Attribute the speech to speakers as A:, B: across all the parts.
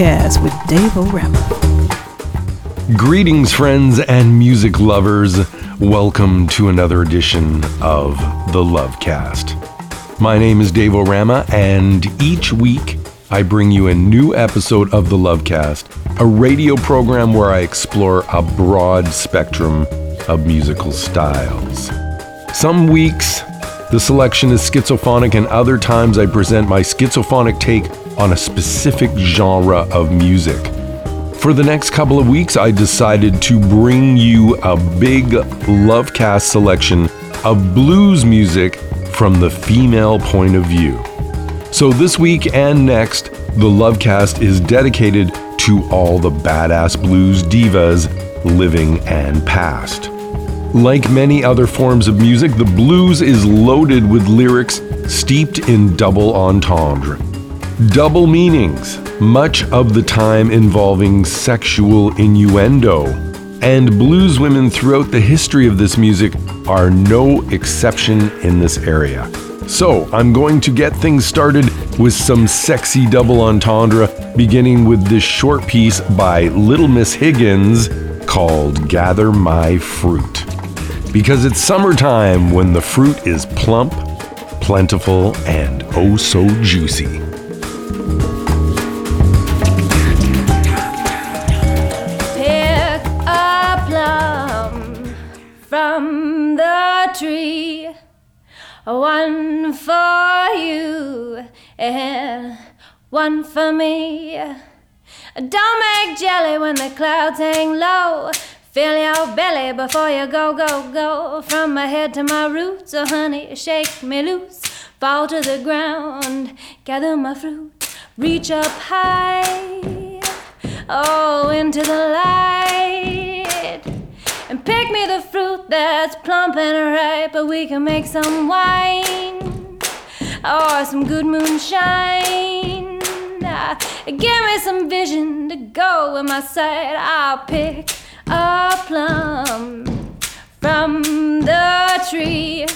A: Lovecast with Dave O'Rama.
B: Greetings, friends and music lovers. Welcome to another edition of the Lovecast. My name is Dave O'Rama, and each week I bring you a new episode of the Lovecast, a radio program where I explore a broad spectrum of musical styles. Some weeks, the selection is schizophonic, and other times I present my schizophonic take on a specific genre of music. For the next couple of weeks, I decided to bring you a big Lovecast selection of blues music from the female point of view. So, this week and next, the Lovecast is dedicated to all the badass blues divas living and past. Like many other forms of music, the blues is loaded with lyrics steeped in double entendre. Double meanings, much of the time involving sexual innuendo. And blues women throughout the history of this music are no exception in this area. So, I'm going to get things started with some sexy double entendre, beginning with this short piece by Little Miss Higgins called Gather My Fruit. Because it's summertime when the fruit is plump, plentiful, and oh so juicy.
C: Pick a plum from the tree, one for you and one for me. Don't make jelly when the clouds hang low. Fill your belly before you go, go, go. From my head to my roots, oh honey, shake me loose. Fall to the ground, gather my fruit, reach up high. Oh, into the light. And pick me the fruit that's plump and ripe, but we can make some wine or some good moonshine. Give me some vision to go with my sight. I'll pick a plum from the tree.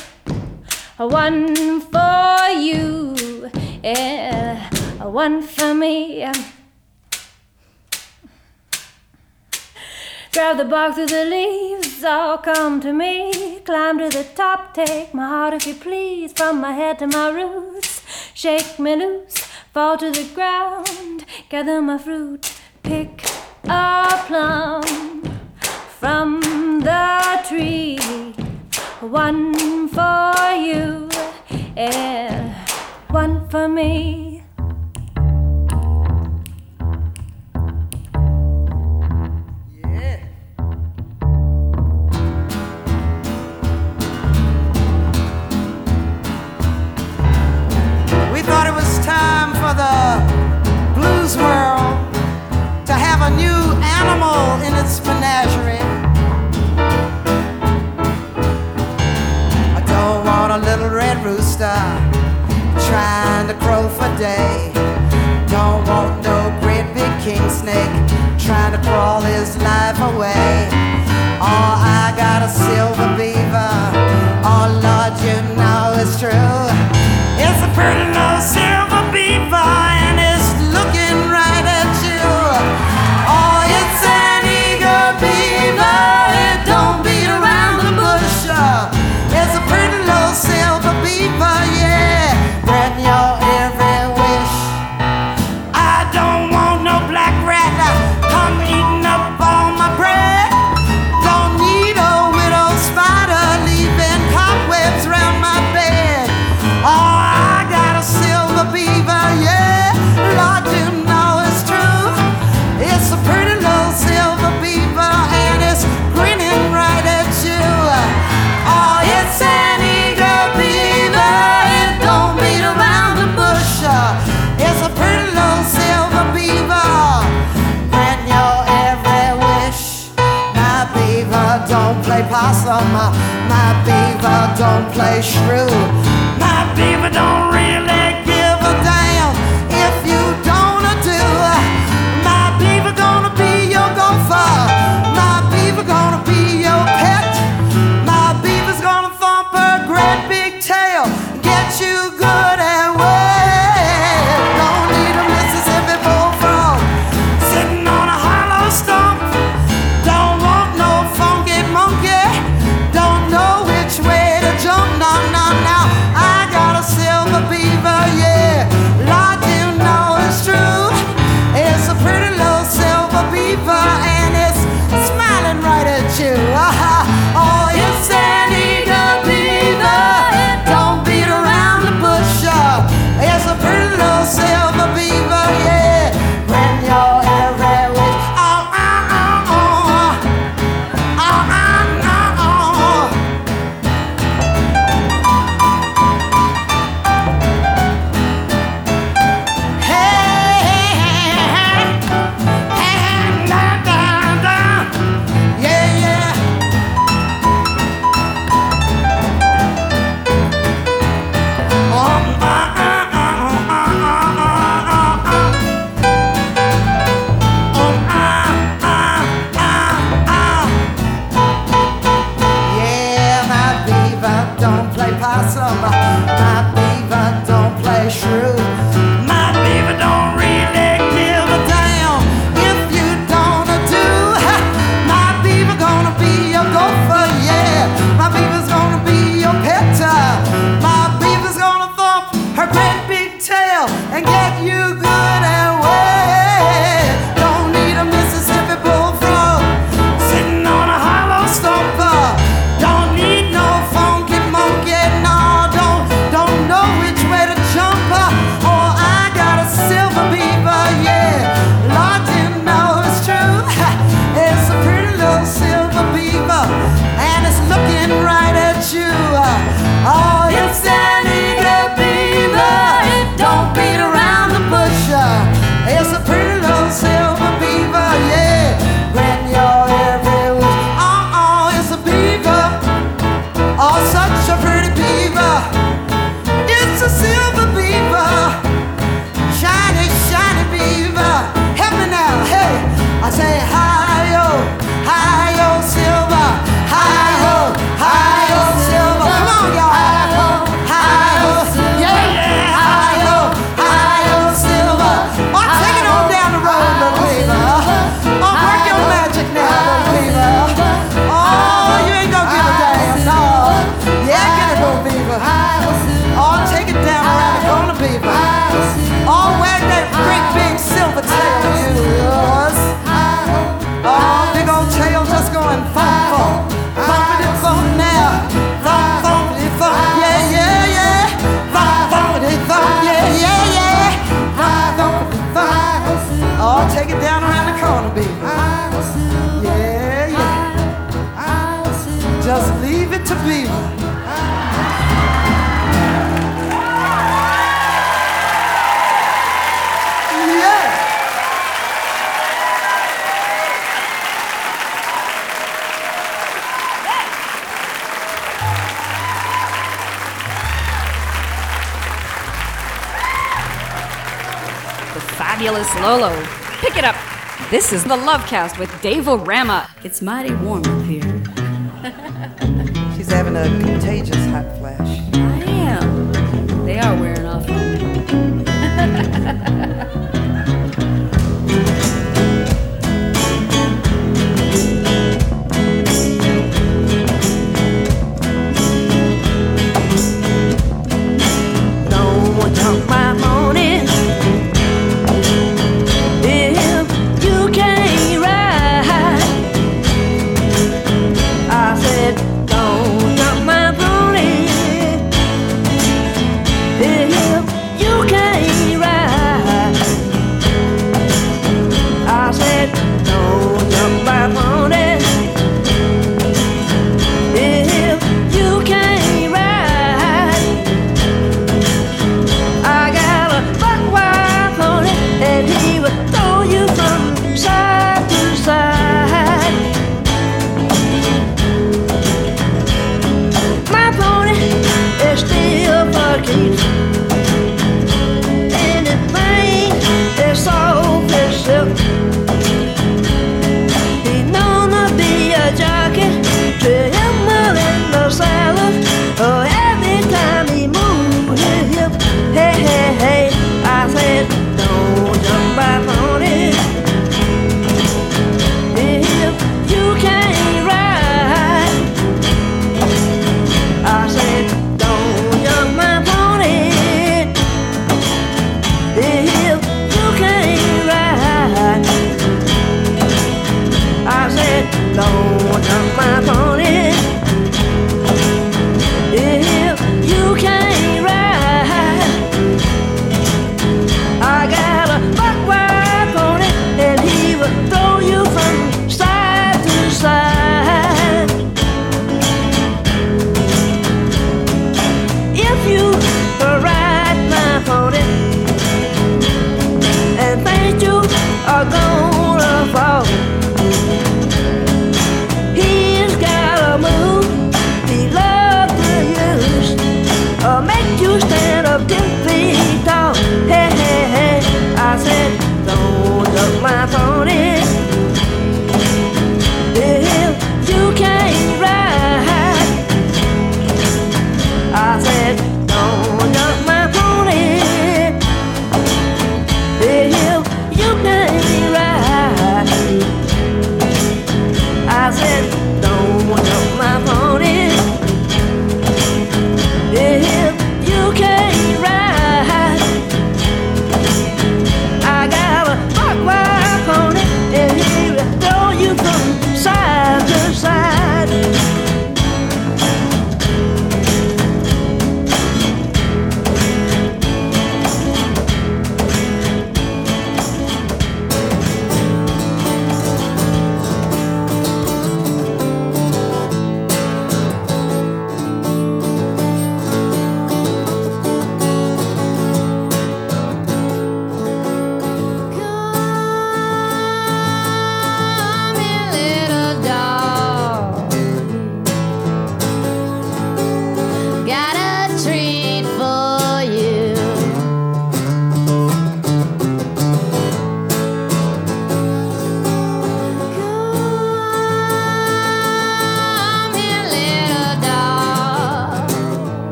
C: One for you, yeah, one for me. Grab the bark through the leaves, all come to me. Climb to the top, take my heart if you please. From my head to my roots, shake me loose, fall to the ground, gather my fruit, pick a plum from the tree. One for you, and one for me.
D: We thought it was time for the blues world to have a new animal in its menagerie. Don't want a little red rooster trying to crow for day. Don't want no great big king snake trying to crawl his life away. Oh, I got a silver beaver. Oh, Lord, you know it's true. Play shrew.
E: This is the Lovecast with Dave Rama.
A: It's mighty warm up here.
D: She's having a contagious hot flash.
A: I am. They are wearing off on me.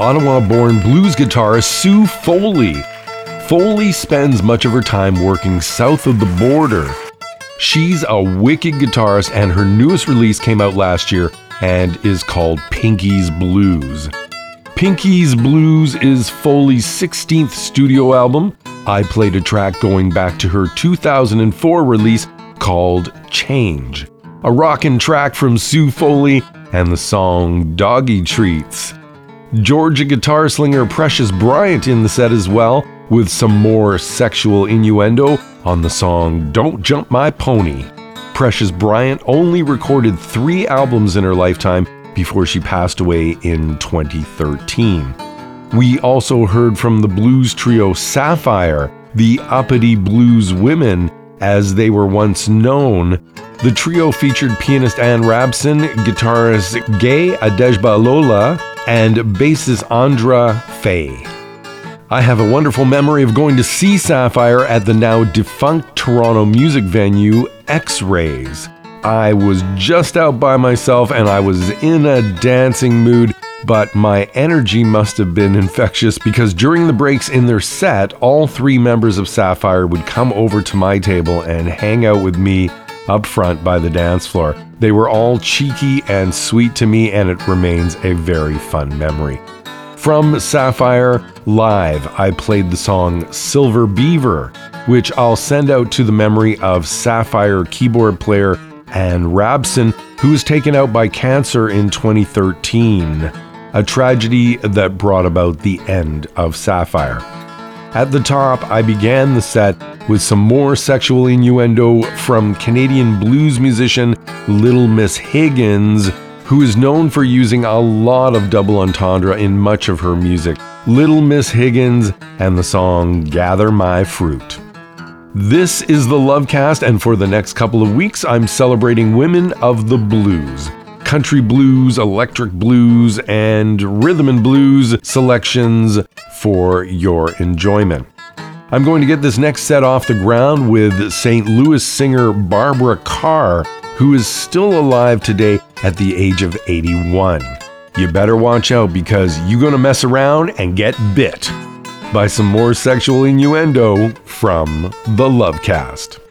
B: Ottawa born blues guitarist Sue Foley. Foley spends much of her time working south of the border. She's a wicked guitarist, and her newest release came out last year and is called Pinky's Blues. Pinky's Blues is Foley's 16th studio album. I played a track going back to her 2004 release called Change, a rockin' track from Sue Foley and the song Doggie Treats. Georgia guitar slinger Precious Bryant in the set as well, with some more sexual innuendo on the song Don't Jump My Pony. Precious Bryant only recorded three albums in her lifetime before she passed away in 2013. We also heard from the blues trio Saffire, the uppity blues women as they were once known. The trio featured pianist Ann Rabson, guitarist Gaye Adegbalola, and bassist Andra Faye. I have a wonderful memory of going to see Saffire at the now defunct Toronto music venue X Rays. I was just out by myself and I was in a dancing mood, but my energy must have been infectious because during the breaks in their set, all three members of Saffire would come over to my table and hang out with me up front by the dance floor. They were all cheeky and sweet to me, and it remains a very fun memory. From Saffire Live, I played the song Silver Beaver, which I'll send out to the memory of Saffire keyboard player Ann Rabson, who was taken out by cancer in 2013, a tragedy that brought about the end of Saffire. At the top, I began the set with some more sexual innuendo from Canadian blues musician Little Miss Higgins, who is known for using a lot of double entendre in much of her music. Little Miss Higgins and the song Gather My Fruit. This is the Lovecast, and for the next couple of weeks, I'm celebrating women of the blues. Country blues, electric blues, and rhythm and blues selections for your enjoyment. I'm going to get this next set off the ground with St. Louis singer Barbara Carr, who is still alive today at the age of 81. You better watch out because you're going to mess around and get bit by some more sexual innuendo from the Lovecast.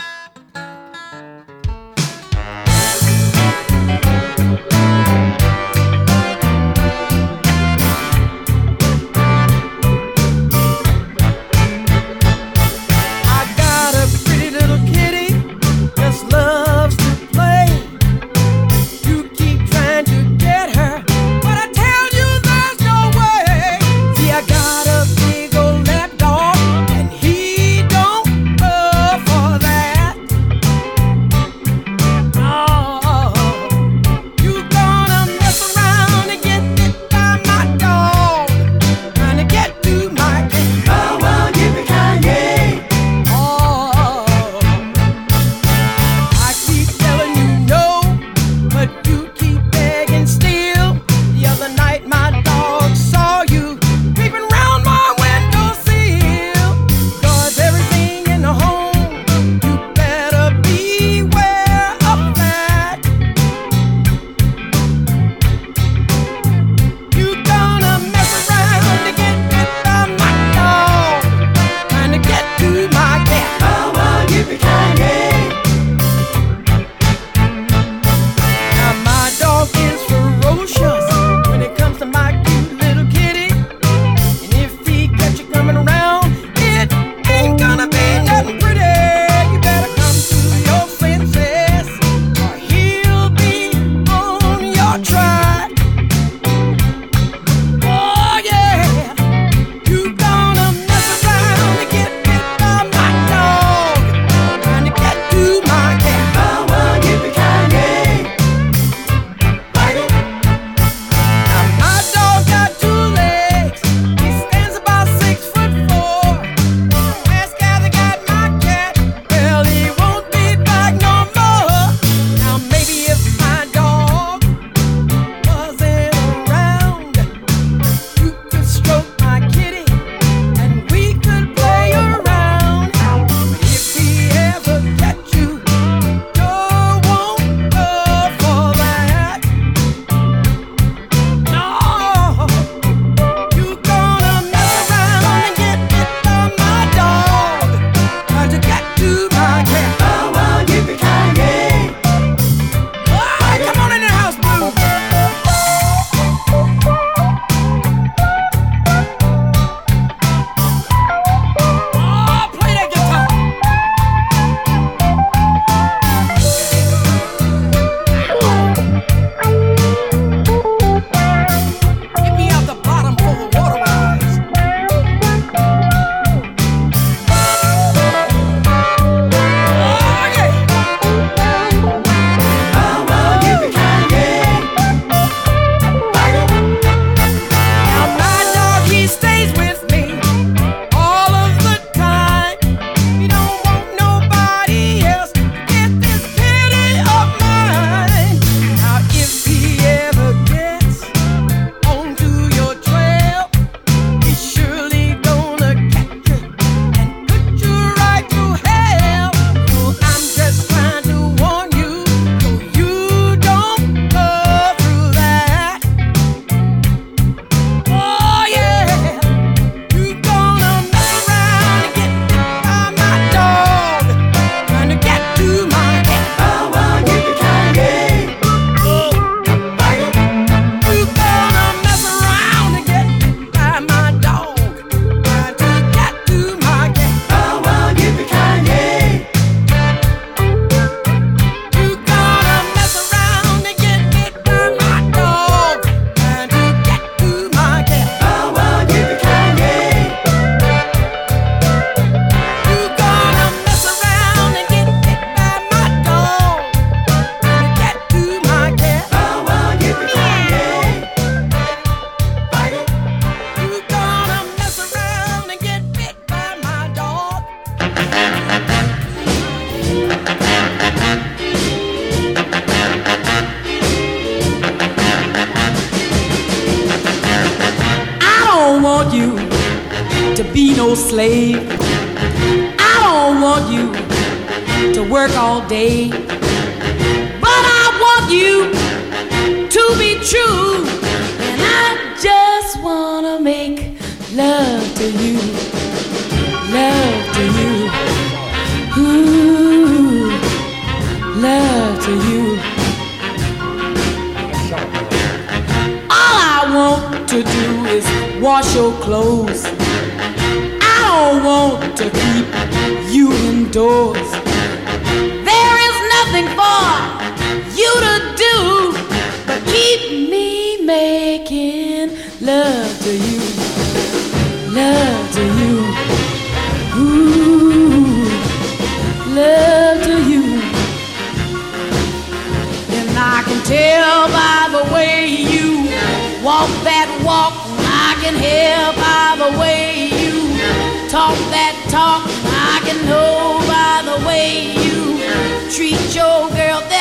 F: talk that talk. I can know by the way you treat your girl.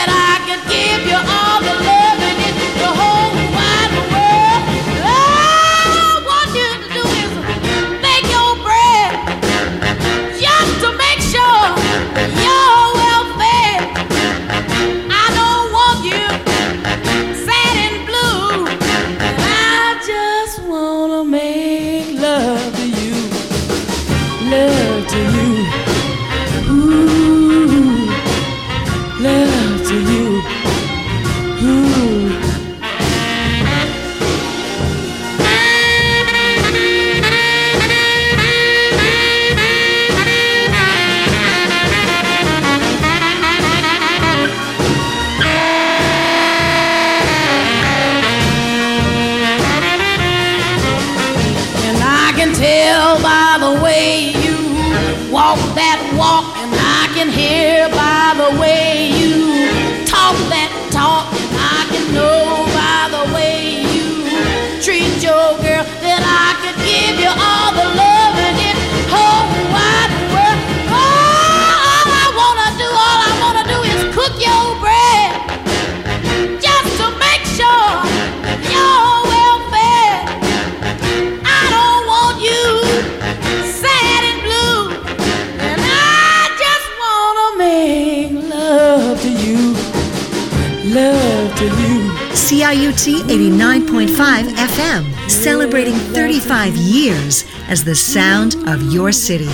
G: CIUT 89.5 FM, celebrating 35 years as the sound of your city.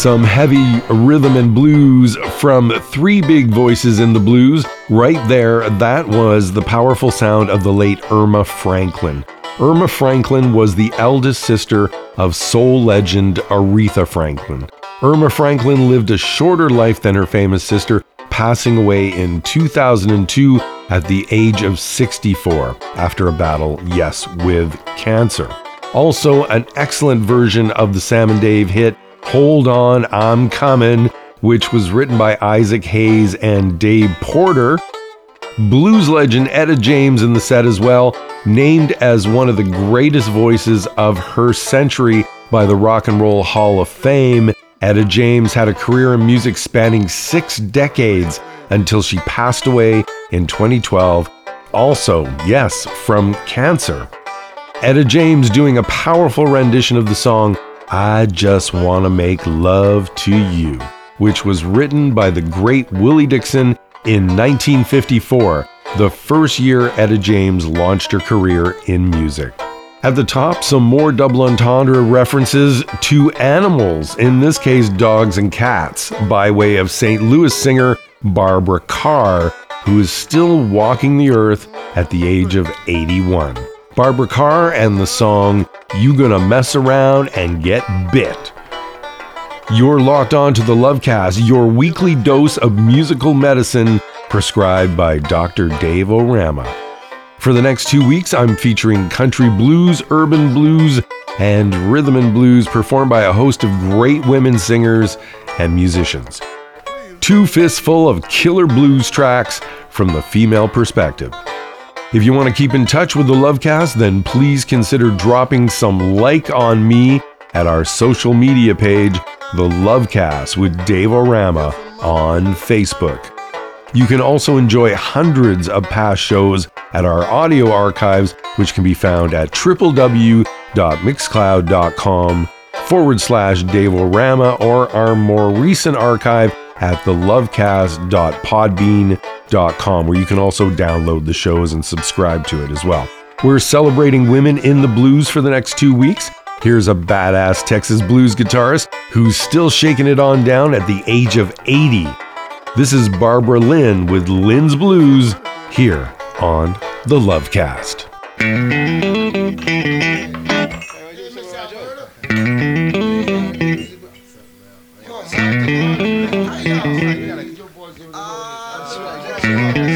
B: Some heavy rhythm and blues from three big voices in the blues. Right there, that was the powerful sound of the late Erma Franklin. Erma Franklin was the eldest sister of soul legend Aretha Franklin. Erma Franklin lived a shorter life than her famous sister, passing away in 2002 at the age of 64 after a battle, yes, with cancer. Also, an excellent version of the Sam and Dave hit Hold On, I'm Coming, which was written by Isaac Hayes and Dave Porter. Blues legend Etta James in the set as well, named as one of the greatest voices of her century by the Rock and Roll Hall of Fame. Etta James had a career in music spanning six decades until she passed away in 2012. Also, yes, from cancer. Etta James doing a powerful rendition of the song I Just Want to Make Love to You, which was written by the great Willie Dixon in 1954, the first year Etta James launched her career in music. At the top, some more double entendre references to animals, in this case, dogs and cats, by way of St. Louis singer Barbara Carr, who is still walking the earth at the age of 81. Barbara Carr and the song You Gonna Mess Around and Get Bit. You're locked on to the Lovecast, your weekly dose of musical medicine prescribed by Dr. Dave O'Rama. For the next two weeks, I'm featuring country blues, urban blues, and rhythm and blues performed by a host of great women singers and musicians. Two fistful of killer blues tracks from the female perspective. If you want to keep in touch with the Lovecast, then please consider dropping some like on me at our social media page, The Lovecast with Dave O'Rama on Facebook. You can also enjoy hundreds of past shows at our audio archives, which can be found at www.mixcloud.com forward slash Dave O'Rama or our more recent archive at thelovecast.podbean.com, where you can also download the shows and subscribe to it as well. We're celebrating women in the blues for the next two weeks. Here's a badass Texas blues guitarist who's still shaking it on down at the age of 80. This is Barbara Lynn with Lynn's Blues here on The Lovecast.
H: Thank you. That's right.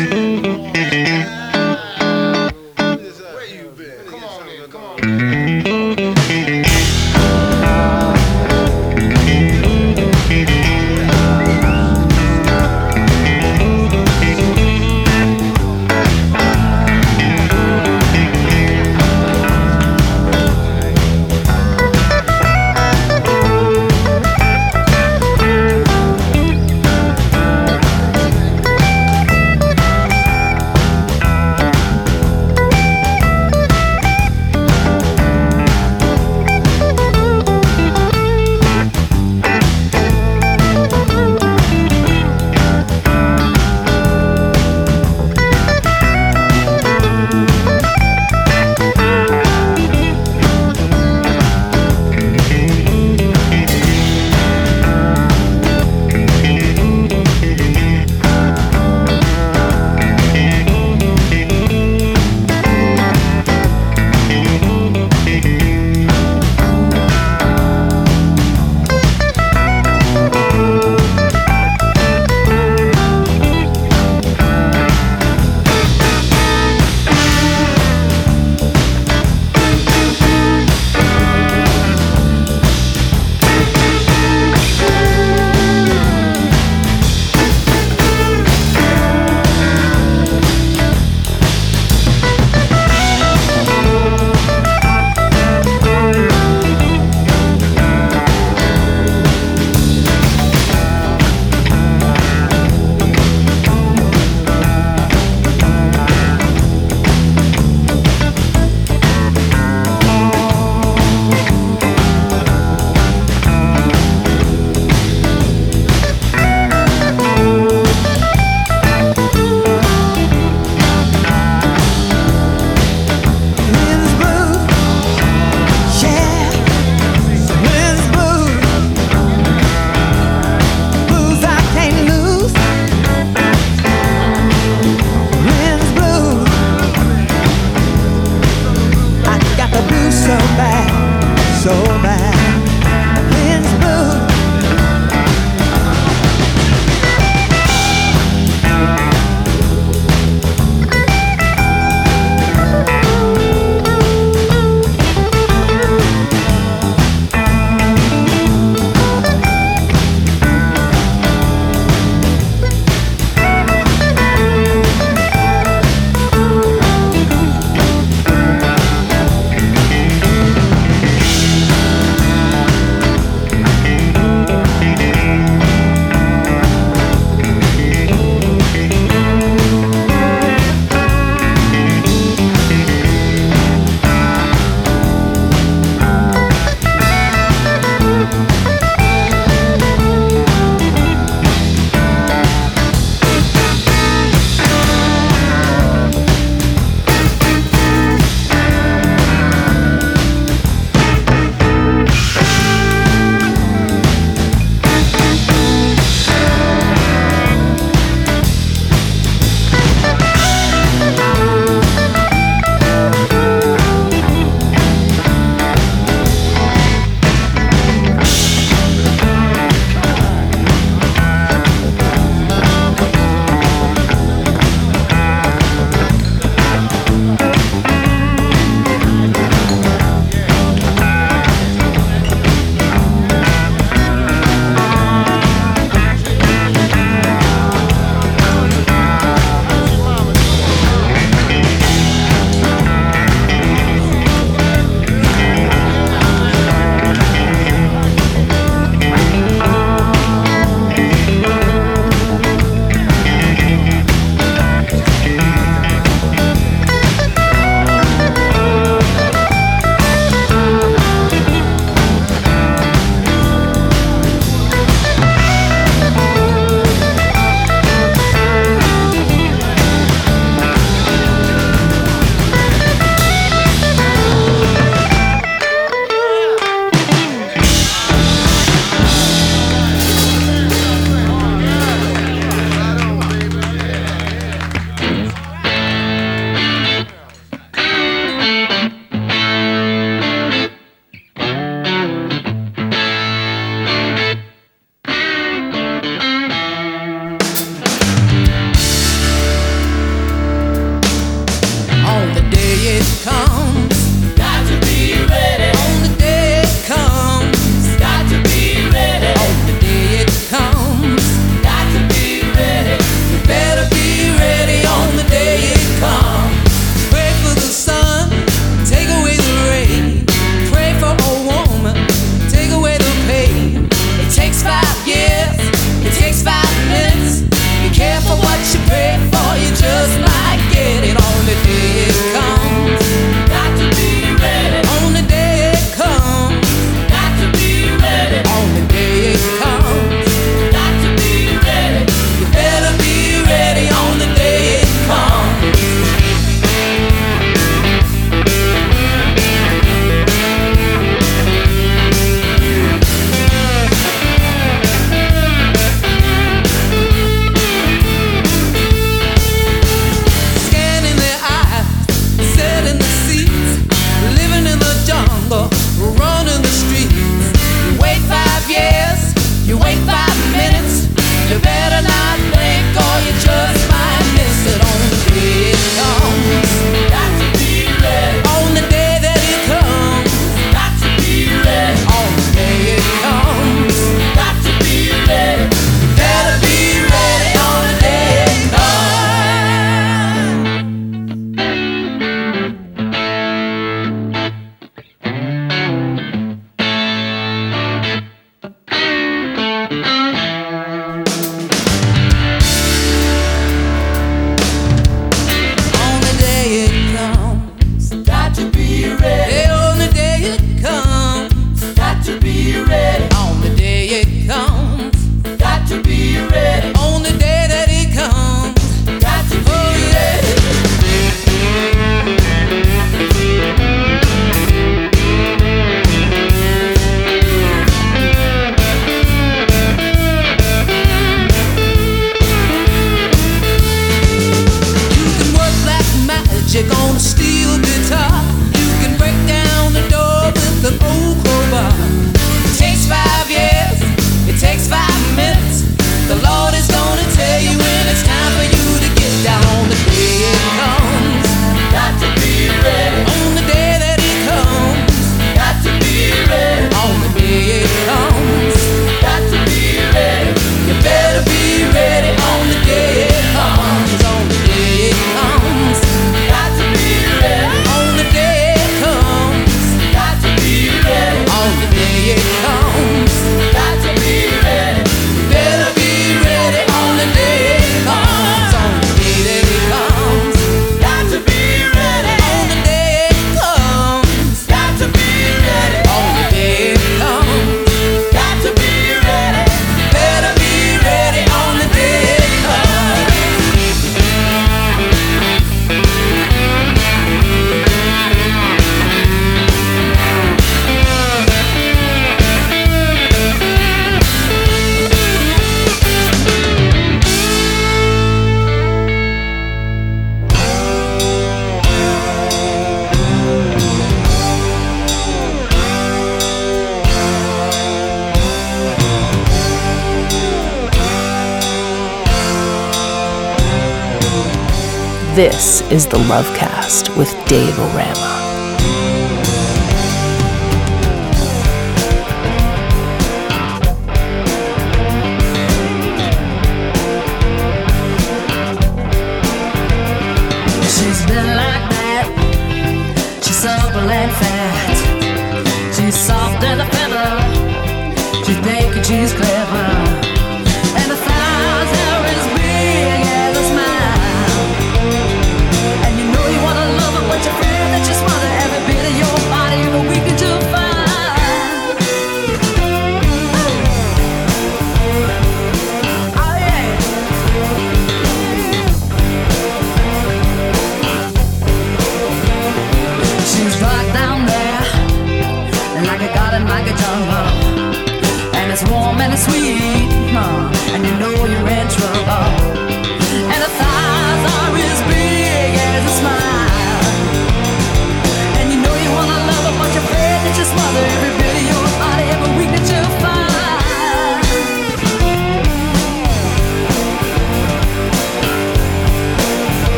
H: This is the Lovecast with Dave O'Rama.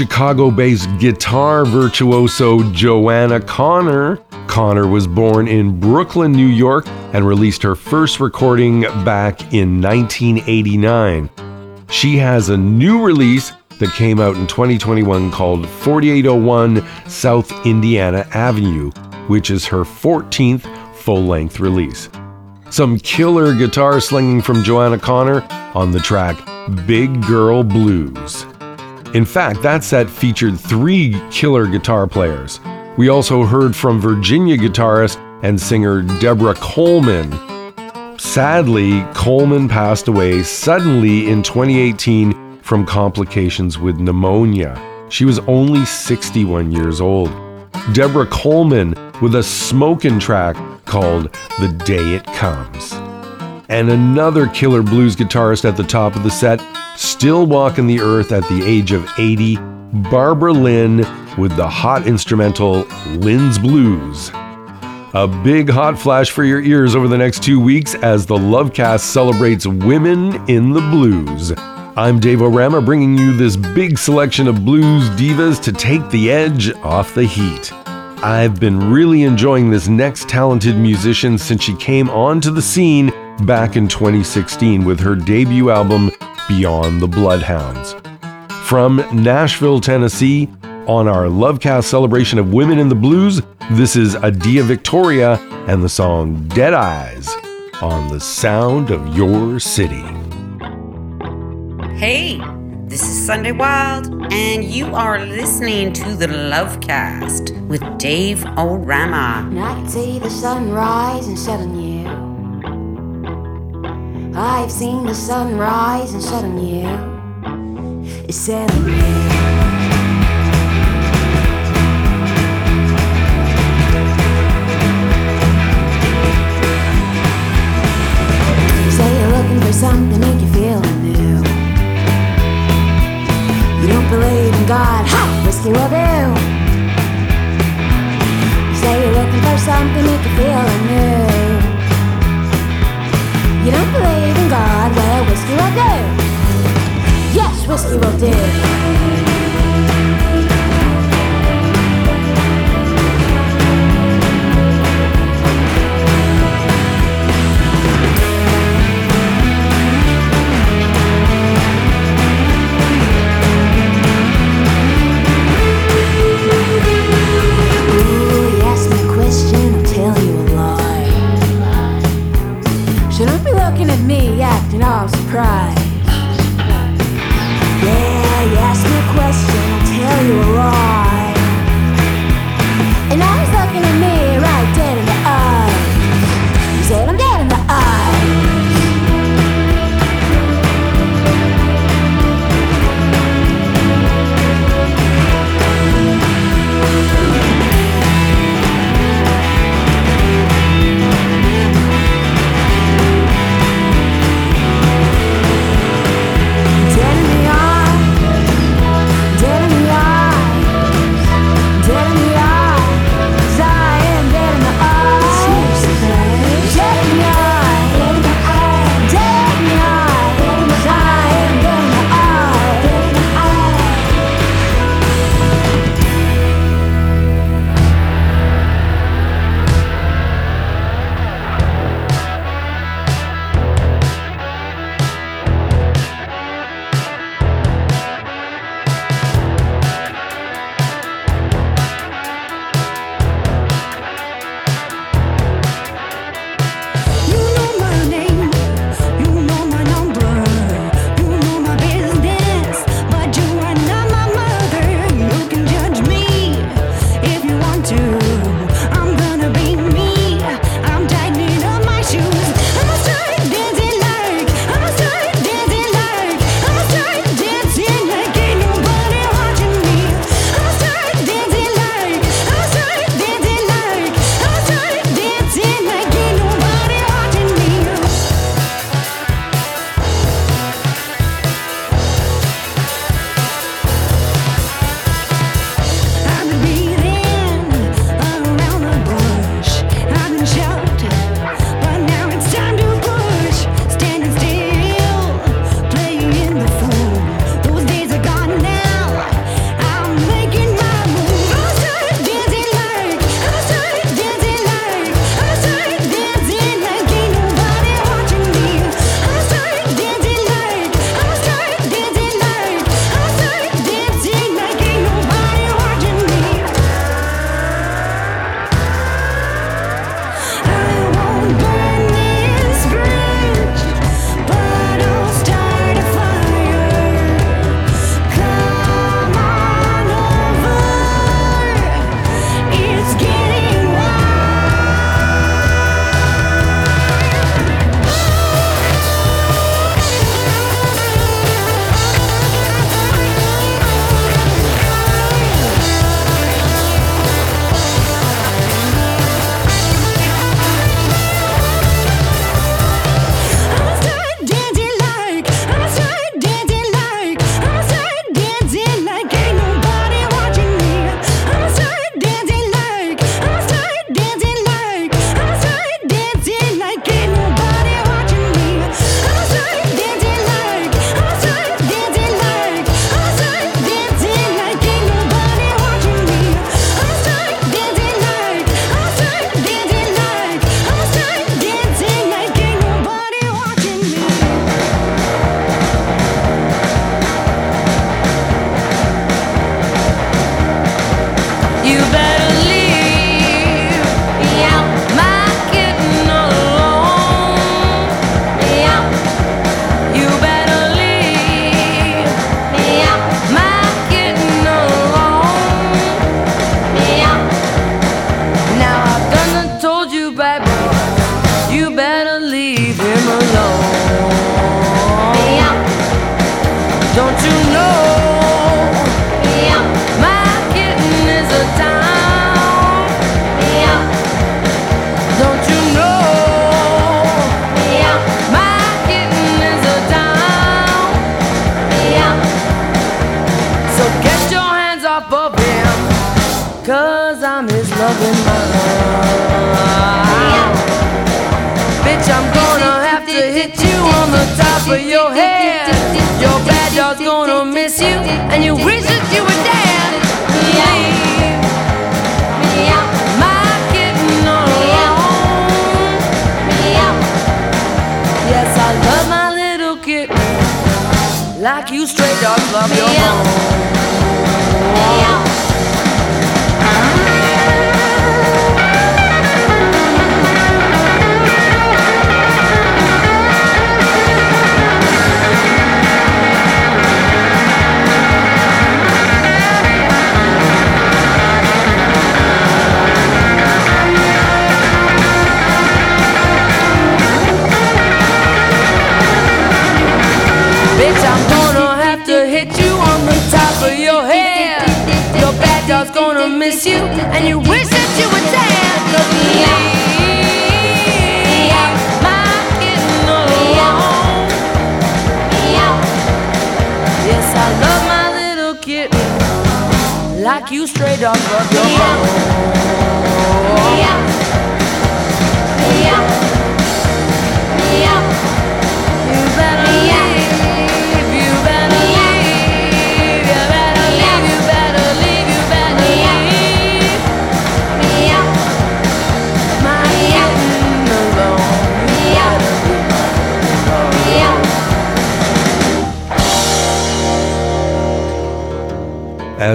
B: Chicago based guitar virtuoso Joanna Connor. Connor was born in Brooklyn, New York, and released her first recording back in 1989. She has a new release that came out in 2021 called 4801 South Indiana Avenue, which is her 14th full length release. Some killer guitar slinging from Joanna Connor on the track Big Girl Blues. In fact, that set featured three killer guitar players. We also heard from Virginia guitarist and singer Deborah Coleman. Sadly, Coleman passed away suddenly in 2018 from complications with pneumonia. She was only 61 years old. Deborah Coleman with a smokin' track called The Day It Comes. And another killer blues guitarist at the top of the set, still walking the earth at the age of 80, Barbara Lynn with the hot instrumental Lynn's Blues. A big hot flash for your ears over the next two weeks as the Lovecast celebrates women in the blues. I'm Dave O'Rama bringing you this big selection of blues divas to take the edge off the heat. I've been really enjoying this next talented musician since she came onto the scene back in 2016 with her debut album, Beyond the Bloodhounds. From Nashville, Tennessee, On our Lovecast celebration of women in the blues, this is Adia Victoria and the song Dead Eyes on the sound of your city.
I: Hey, this is Sunday Wilde, and you are listening to the Lovecast with Dave O'Rama.
J: And I can see the sun rise and set on you. I've seen the sun rise and you. You say you're looking for something to make you feel new. You don't believe in God, ha! Whiskey will do. You say you're looking for something to make you feel new. You don't believe in God, well, whiskey will do. Yes, whiskey will do.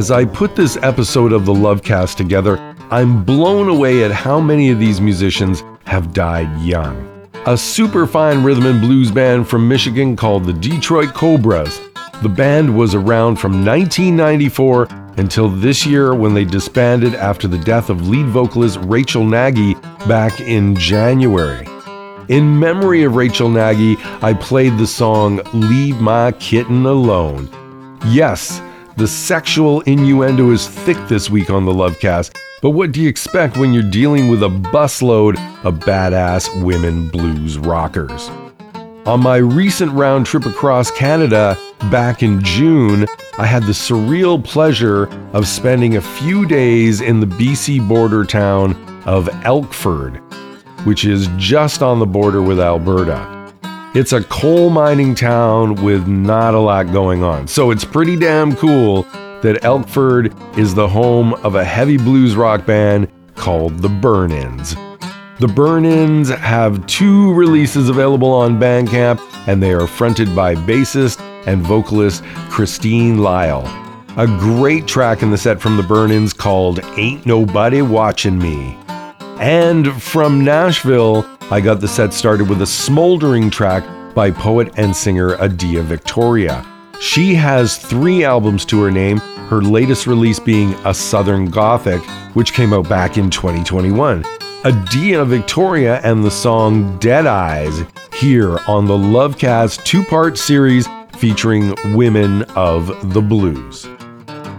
B: As I put this episode of the Lovecast together, I'm blown away at how many of these musicians have died young. A super fine rhythm and blues band from Michigan called the Detroit Cobras. The band was around from 1994 until this year when they disbanded after the death of lead vocalist Rachel Nagy back in January. In memory of Rachel Nagy, I played the song Leave My Kitten Alone. Yes, the sexual innuendo is thick this week on the Lovecast, but what do you expect when you're dealing with a busload of badass women blues rockers? On my recent round trip across Canada back in June, I had the surreal pleasure of spending a few days in the BC border town of Elkford, which is just on the border with Alberta. It's a coal mining town with not a lot going on, so it's pretty damn cool that Elkford is the home of a heavy blues rock band called the Burn Ins. The Burn Ins have two releases available on Bandcamp, and they are fronted by bassist and vocalist Christine Lyle. A great track in the set from the Burn Ins called Ain't Nobody Watching Me. And from Nashville, I got the set started with a smoldering track by poet and singer Adia Victoria. She has three albums to her name, her latest release being A Southern Gothic, which came out back in 2021. Adia Victoria and the song Dead Eyes here on the Lovecast two part series featuring women of the blues.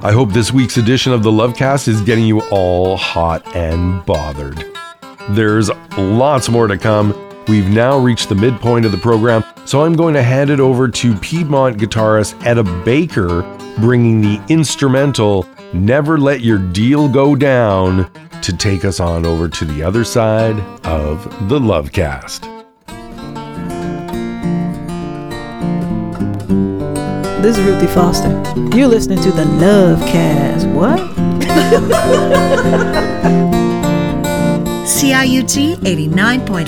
B: I hope this week's edition of the Lovecast is getting you all hot and bothered. There's lots more to come. We've now reached the midpoint of the program, so I'm going to hand it over to Piedmont guitarist Etta Baker, bringing the instrumental Never Let Your Deal Go Down to take us on over to the other side of the Lovecast.
K: This is Ruthie Foster. You're listening to the Love Cast. What?
G: CIUT 89.5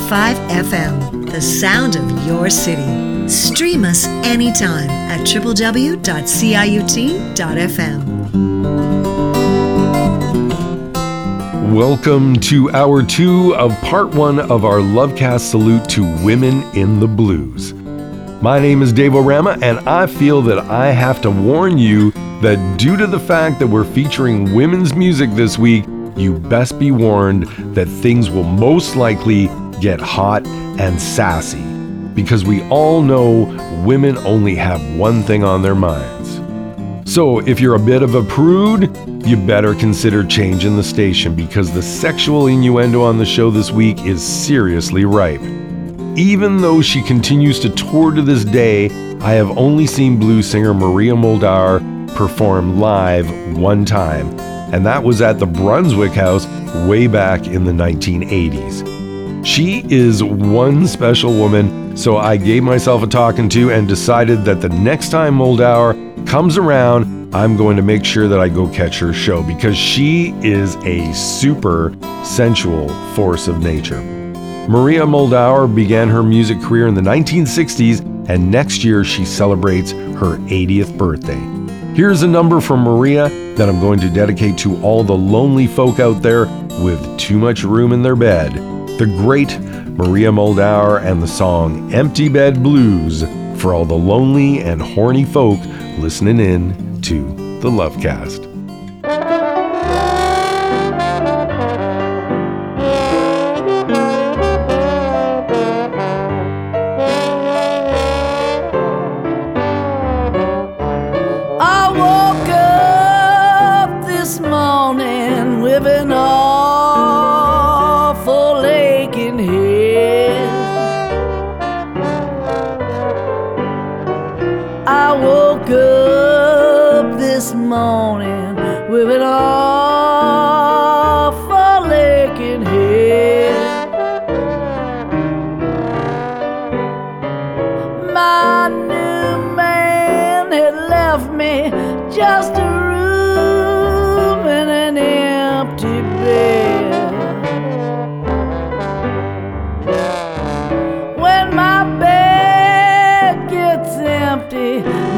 G: FM, the sound of your city. Stream us anytime at www.ciut.fm.
B: Welcome to hour two of part one of our Lovecast salute to women in the blues. My name is Dave O'Rama, and I feel that I have to warn you that due to the fact that we're featuring women's music this week, you best be warned that things will most likely get hot and sassy. because we all know women only have one thing on their minds. So, if you're a bit of a prude, you better consider changing the station because the sexual innuendo on the show this week is seriously ripe. Even though she continues to tour to this day, I have only seen blues singer Maria Muldaur perform live one time, and that was at the Brunswick House way back in the 1980s. She is one special woman, so I gave myself a talking to and decided that the next time Muldaur comes around, I'm going to make sure that I go catch her show because she is a super sensual force of nature. Maria Muldaur began her music career in the 1960s, and next year she celebrates her 80th birthday. Here's a number from Maria that I'm going to dedicate to all the lonely folk out there with too much room in their bed. The great Maria Muldaur and the song Empty Bed Blues for all the lonely and horny folk listening in to the Lovecast.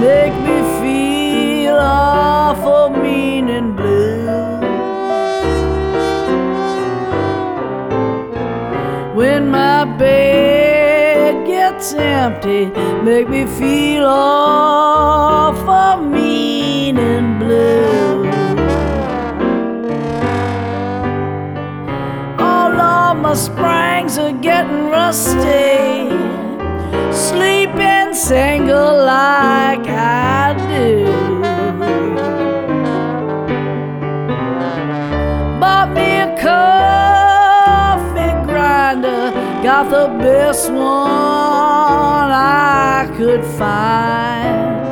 L: Make me feel awful mean and blue. When my bed gets empty, make me feel awful mean and blue. Oh Lord, my springs are getting rusty. Single like I do. Bought me a coffee grinder, got the best one I could find.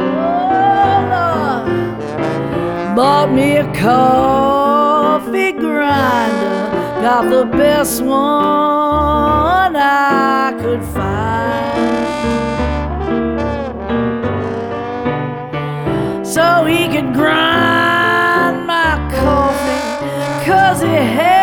L: Oh, Lord. Bought me a coffee grinder, got the best one I could find. So he could grind my coffee, cause he had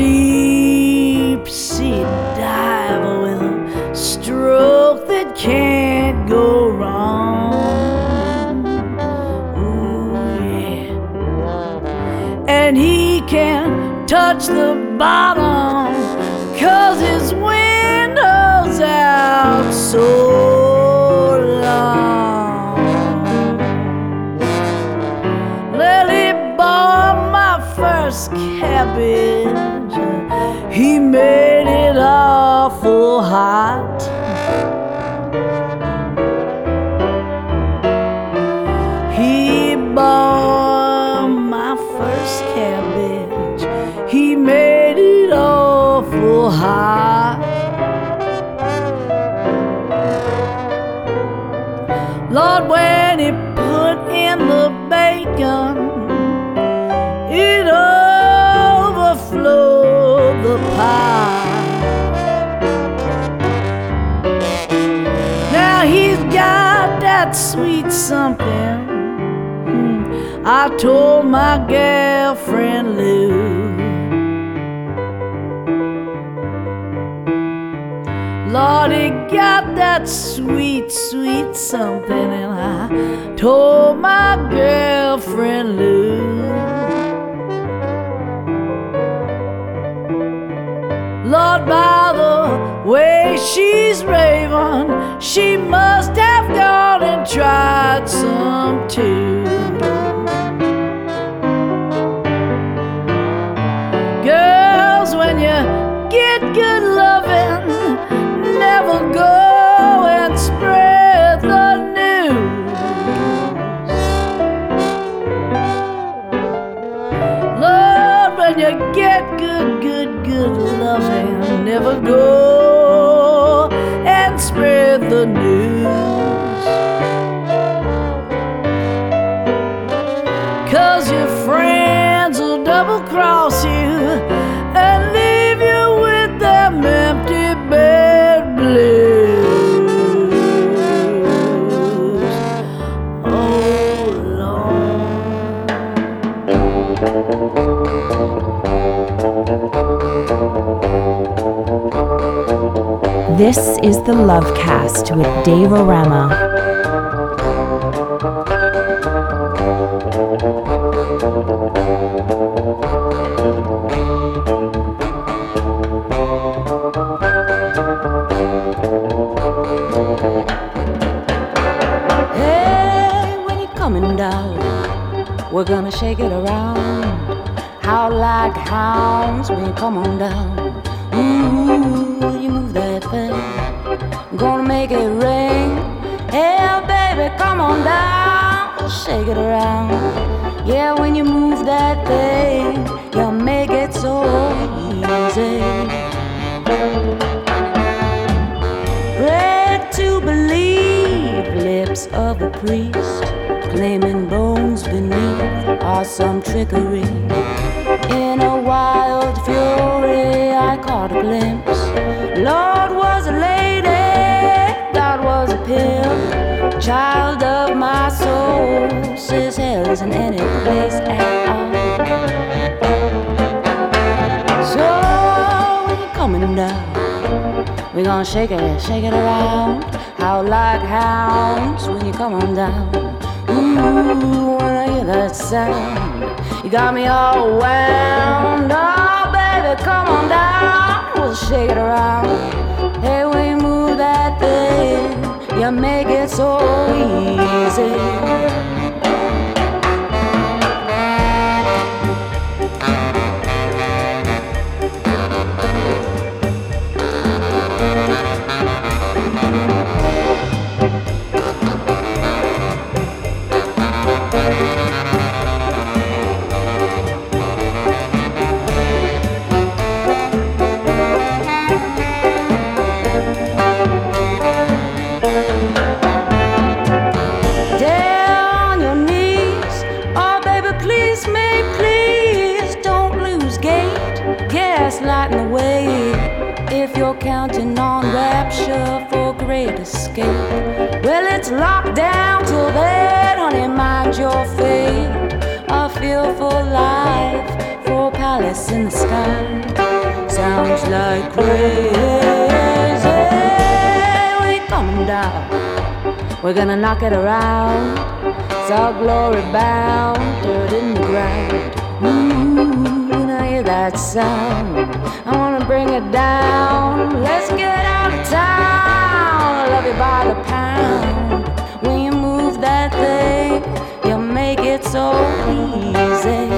L: deep sea diver with a stroke that can't go wrong. Ooh, yeah. And he can touch the bottom, cause his window's out. So something. Hmm, I told my girlfriend Lou. Lord, he got that sweet, sweet something, and I told my girlfriend Lou. Lord, by the way she's raving, she must have gone and tried some too. Girls, when you get good loving, never go and spread the news. Lord, when you get good, good, good loving, never go
M: This is the Lovecast with Dave O'Rama.
J: Hey, when you're coming down, we're gonna shake it around. How like hounds when you come on down. Ooh, make it rain. Hey, baby, come on down, shake it around. Yeah, when you move that thing, you make it so easy. Bred to believe, lips of a priest, claiming bones beneath are some trickery. In a wild fury, I caught a glimpse. Isn't place at all. So when you're coming down. We're gonna shake it, shake it around. How like hounds when you come on down. Ooh, when I hear that sound, you got me all wound. Oh, baby, come on down. We'll shake it around. Hey, we move that thing, you make it so easy. Baby, please don't lose gate. Gaslighting the way if you're counting on rapture for great escape. Well, it's locked down till then, honey, mind your fate. A fearful life for palace in the sky. Sounds like crazy. We coming down. We're gonna knock it around. It's glory bound, dirt in the ground. Ooh,
H: that sound. I wanna bring it down. Let's get out of town. I love you by the pound. When you move that thing, you make it so easy.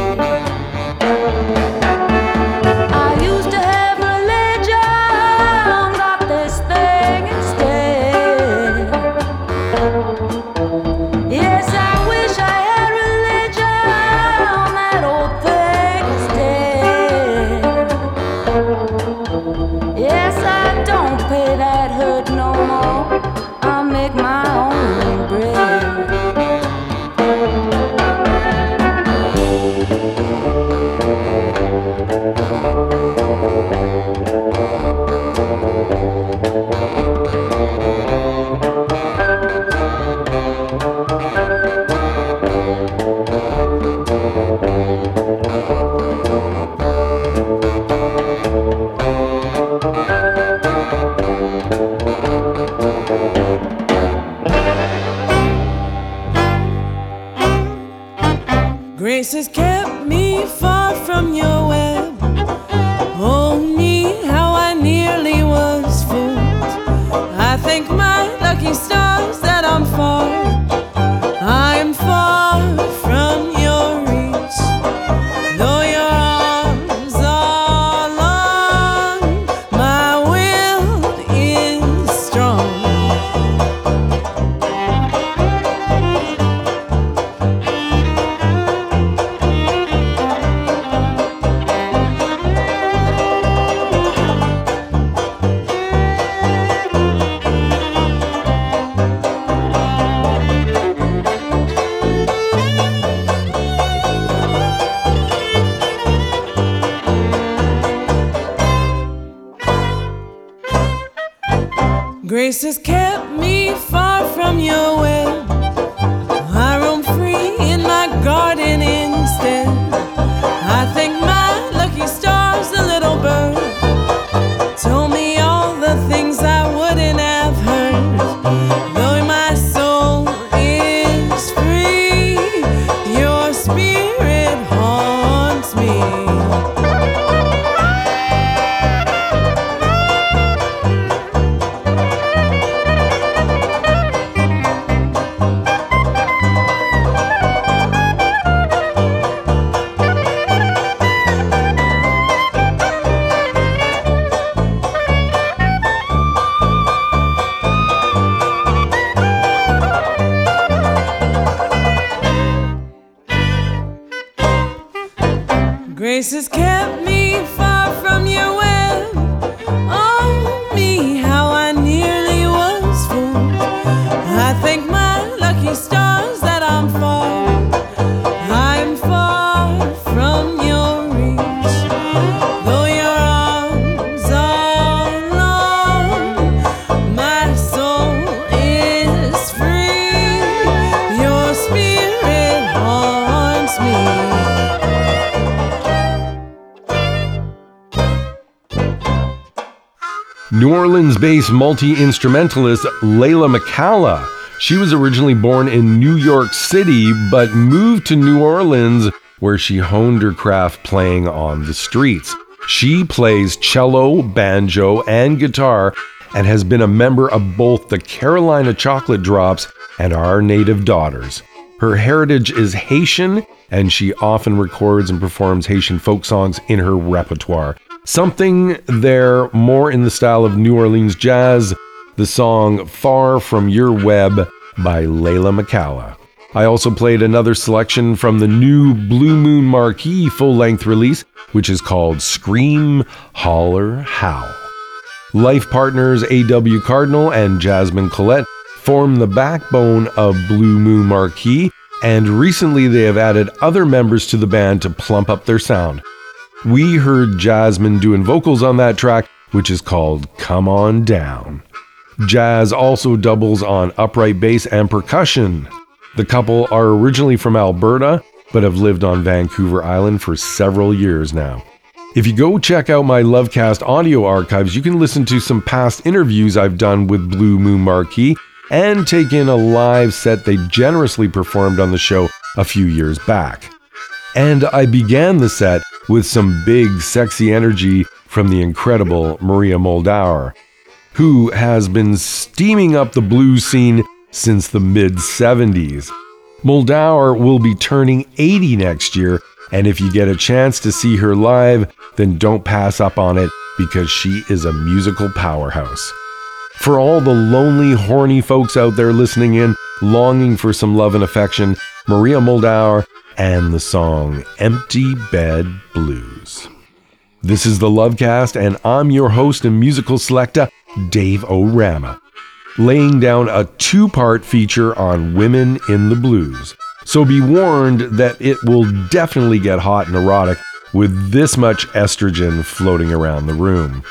B: New Orleans based multi instrumentalist Leyla McCalla. She was originally born in New York City, but moved to New Orleans where she honed her craft playing on the streets. She plays cello, banjo, and guitar and has been a member of both the Carolina Chocolate Drops and Our Native Daughters. Her heritage is Haitian, and she often records and performs Haitian folk songs in her repertoire. Something there more in the style of New Orleans jazz, the song Far From Your Web by Leyla McCalla. I also played another selection from the new Blue Moon Marquee full length release, which is called Scream, Holler, Howl. Life partners A.W. Cardinal and Jasmine Collette form the backbone of Blue Moon Marquee, and recently they have added other members to the band to plump up their sound. We heard Jasmine doing vocals on that track, which is called Come On Down. Jazz also doubles on upright bass and percussion. The couple are originally from Alberta, but have lived on Vancouver Island for several years now. If you go check out my Lovecast audio archives, you can listen to some past interviews I've done with Blue Moon Marquee and take in a live set they generously performed on the show a few years back. And I began the set with some big, sexy energy from the incredible Maria Muldaur, who has been steaming up the blues scene since the mid 70s. Muldaur will be turning 80 next year, and if you get a chance to see her live, then don't pass up on it because she is a musical powerhouse. For all the lonely, horny folks out there listening in, longing for some love and affection, Maria Muldaur and the song Empty Bed Blues. This is the Lovecast, and I'm your host and musical selector, Dave O'Rama, laying down a two part feature on women in the blues. So be warned that it will definitely get hot and erotic with this much estrogen floating around the room.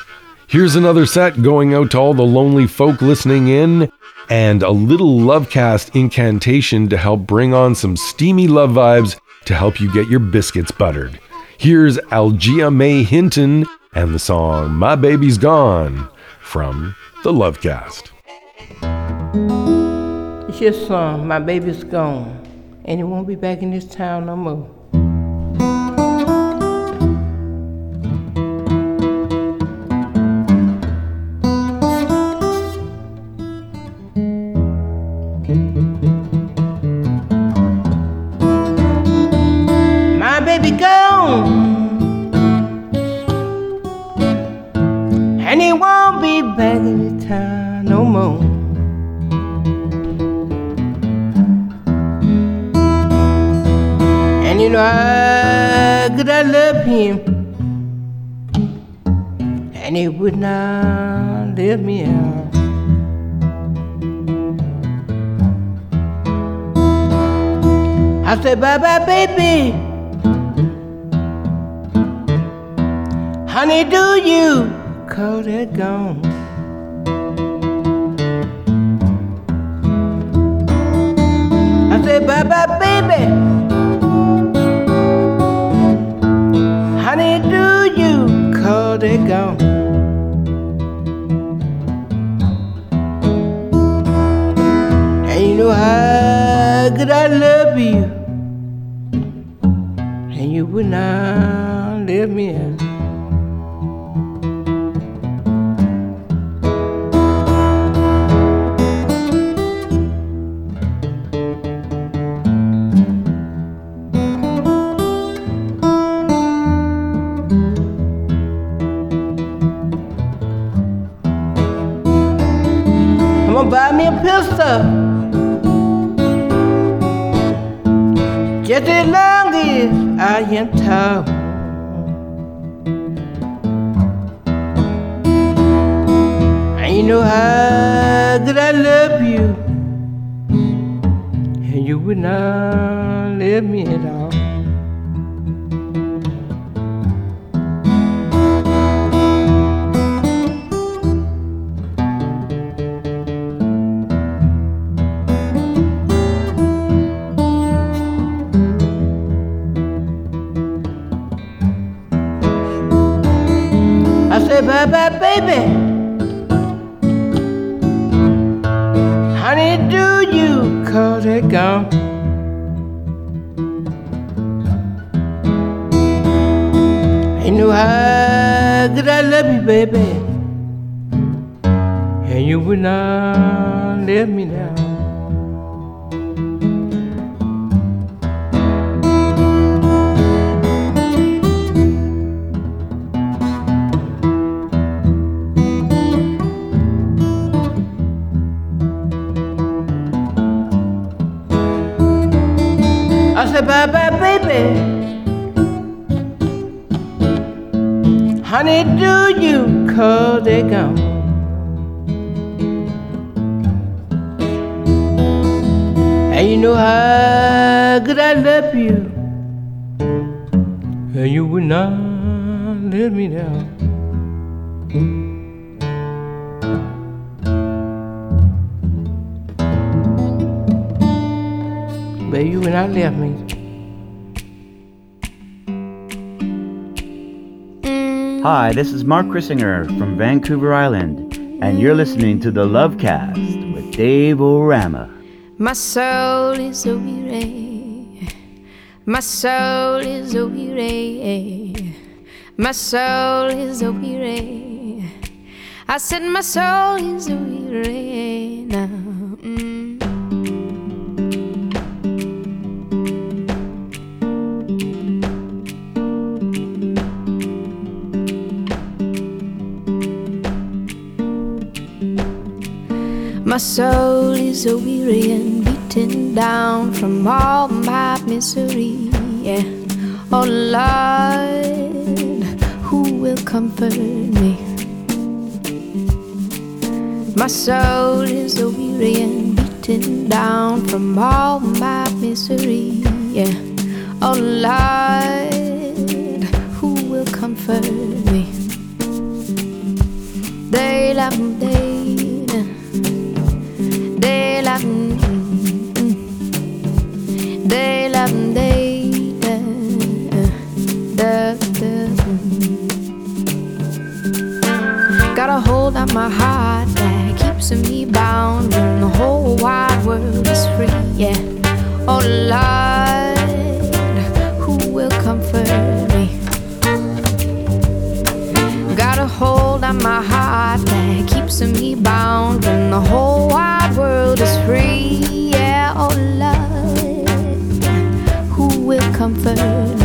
B: Here's another set going out to all the lonely folk listening in, and a little Lovecast incantation to help bring on some steamy love vibes to help you get your biscuits buttered. Here's Algia Mae Hinton and the song My Baby's Gone from the Lovecast.
N: It's your song, My Baby's Gone, and he won't be back in this town no more. Baby gone, and he won't be back in the town no more. And you know how good I love him, and he would not let me out. I said, bye bye, baby. Honey, do you call that gone? I said, bye bye, baby. Honey, do you call that gone? And you know how good I love you, and you would not let me out. Buy me a pistol. Just as long as I am. And you know how good I love you. And you would not let me at I bye bye, baby. Honey, do you call that gone? You know how good I love you, baby. And you would not let me down. Honey, do you call they gone? And you know how good I love you. And you would not let me down. But you would not let me.
O: Hi, this is Mark Chrissinger from Vancouver Island, and you're listening to the Lovecast with Dave O'Rama.
P: My soul is so weary My soul is a weary. My soul is a weary. I said my soul is a weary now. My soul is a weary and beaten down from all my misery. Yeah. Oh Lord, who will comfort me? My soul is a weary and beaten down from all my misery. Yeah. Oh Lord, who will comfort me? They love they on my heart that keeps me bound when the whole wide world is free. Yeah. Oh Lord, who will comfort me? Got a hold on my heart that keeps me bound when the whole wide world is free. Yeah, oh Lord, who will comfort me?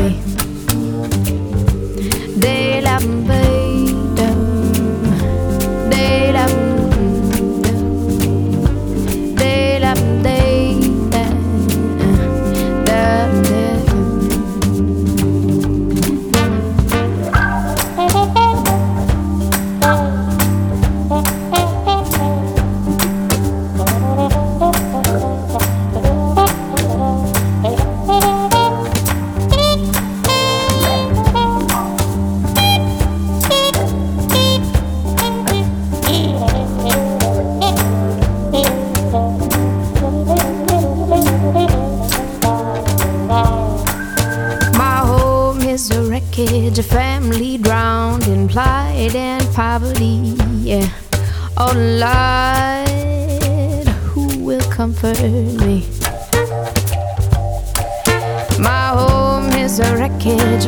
P: Poverty. Yeah. Oh Lord, who will comfort me? My home is a wreckage,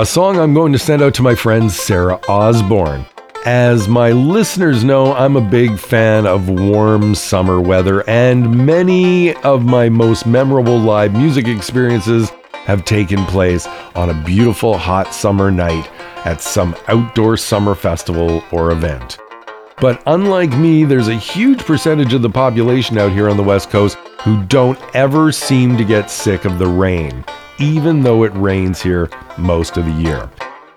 P: A
B: song I'm going to send out to my friend Sarah Osborne. As my listeners know, I'm a big fan of warm summer weather, and many of my most memorable live music experiences have taken place on a beautiful hot summer night at some outdoor summer festival or event. But unlike me, there's a huge percentage of the population out here on the West Coast who don't ever seem to get sick of the rain, even though it rains here most of the year.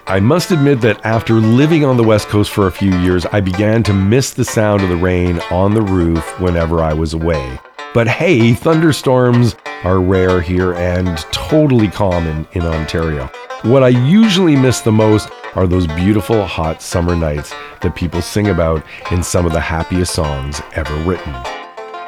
B: I must admit that after living on the West Coast for a few years, I began to miss the sound of the rain on the roof whenever I was away. But hey, thunderstorms are rare here and totally common in Ontario. What I usually miss the most are those beautiful hot summer nights that people sing about in some of the happiest songs ever written.